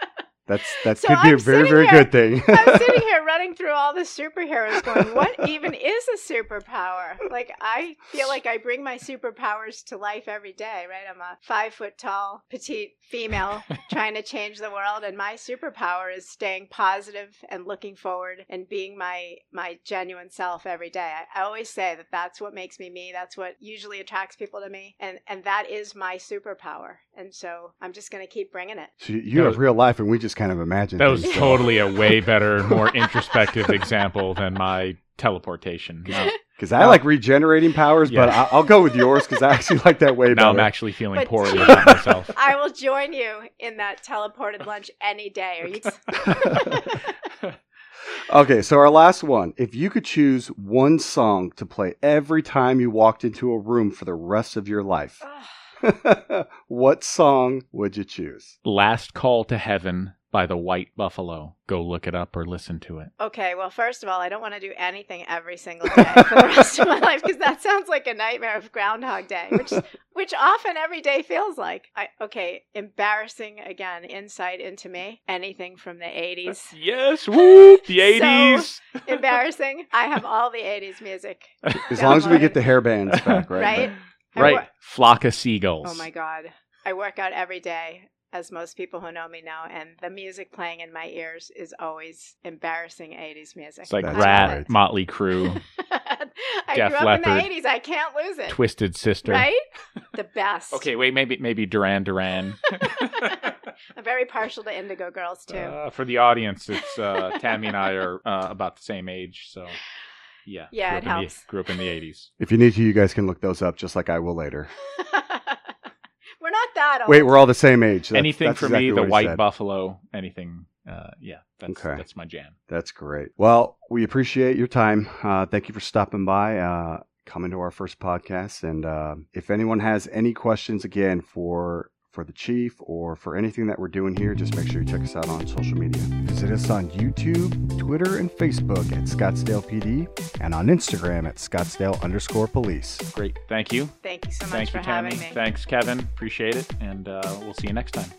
Speaker 2: That's that
Speaker 3: So
Speaker 2: could be a
Speaker 3: I'm
Speaker 2: very
Speaker 3: sitting
Speaker 2: very
Speaker 3: here-
Speaker 2: good thing.
Speaker 3: I'm sitting here running through all the superheroes going, what even is a superpower? Like, I feel like I bring my superpowers to life every day, right? I'm a five foot tall, petite female trying to change the world, and my superpower is staying positive and looking forward and being my, my genuine self every day. I, I always say that that's what makes me me. That's what usually attracts people to me. And, and that is my superpower. And so I'm just going to keep bringing it.
Speaker 2: So you have real life, and we just kind of imagine.
Speaker 1: That was
Speaker 2: things.
Speaker 1: totally a way better, more introspective example than my teleportation. Now,
Speaker 2: Because I like regenerating powers, but
Speaker 1: Yeah.
Speaker 2: I- I'll go with yours because I actually like that way
Speaker 1: now
Speaker 2: better.
Speaker 1: I'm actually feeling
Speaker 3: But-
Speaker 1: poorly about myself.
Speaker 3: I will join you in that teleported lunch any day. Are you?
Speaker 2: Okay, so our last one. If you could choose one song to play every time you walked into a room for the rest of your life, what song would you choose?
Speaker 1: Last Call to Heaven by the White Buffalo. Go look it up or listen to it.
Speaker 3: Okay, well, first of all, I don't want to do anything every single day for the rest of my life because that sounds like a nightmare of Groundhog Day, which which often every day feels like. I, okay, embarrassing again. Insight into me. Anything from the '80s.
Speaker 1: Uh, yes, woo! The 80s!
Speaker 3: embarrassing. I have all the '80s music.
Speaker 2: As long as we get the hair bands back, right?
Speaker 3: Right? I
Speaker 1: right.
Speaker 3: wa-
Speaker 1: Flock of Seagulls.
Speaker 3: Oh my god. I work out every day, as most people who know me know, and the music playing in my ears is always embarrassing 80s music.
Speaker 1: It's like
Speaker 2: That's
Speaker 1: Ratt,
Speaker 2: right.
Speaker 1: Motley Crue,
Speaker 3: I
Speaker 1: Def
Speaker 3: grew up
Speaker 1: Leppard.
Speaker 3: in the 80s. I can't lose it.
Speaker 1: Twisted Sister.
Speaker 3: Right? The best.
Speaker 1: Okay, wait, maybe maybe Duran Duran.
Speaker 3: I'm very partial to Indigo Girls, too.
Speaker 1: Uh, for the audience, it's uh, Tammy and I are uh, about the same age, so yeah.
Speaker 3: Yeah,
Speaker 1: grew
Speaker 3: it
Speaker 1: up
Speaker 3: helps.
Speaker 1: The, grew up in the 80s.
Speaker 2: If you need to, you guys can look those up, just like I will later.
Speaker 3: we're not that old.
Speaker 2: Wait, we're all the same age. That's-
Speaker 1: anything
Speaker 2: that's
Speaker 1: for
Speaker 2: exactly
Speaker 1: me, the White
Speaker 2: said.
Speaker 1: Buffalo, anything. Uh, yeah, that's
Speaker 2: Okay.
Speaker 1: that's my jam.
Speaker 2: That's great. Well, we appreciate your time. Uh, thank you for stopping by, uh, coming to our first podcast. And uh, if anyone has any questions, again for for the chief or for anything that we're doing here, just make sure you check us out on social media. Visit us on YouTube, Twitter, and Facebook at Scottsdale PD, and on Instagram at Scottsdale underscore police.
Speaker 1: Great. Thank you.
Speaker 3: Thank you so much
Speaker 1: Thank
Speaker 3: for
Speaker 1: you, Tammy.
Speaker 3: having me.
Speaker 1: Thanks, Kevin. Appreciate it. And uh, we'll see you next time.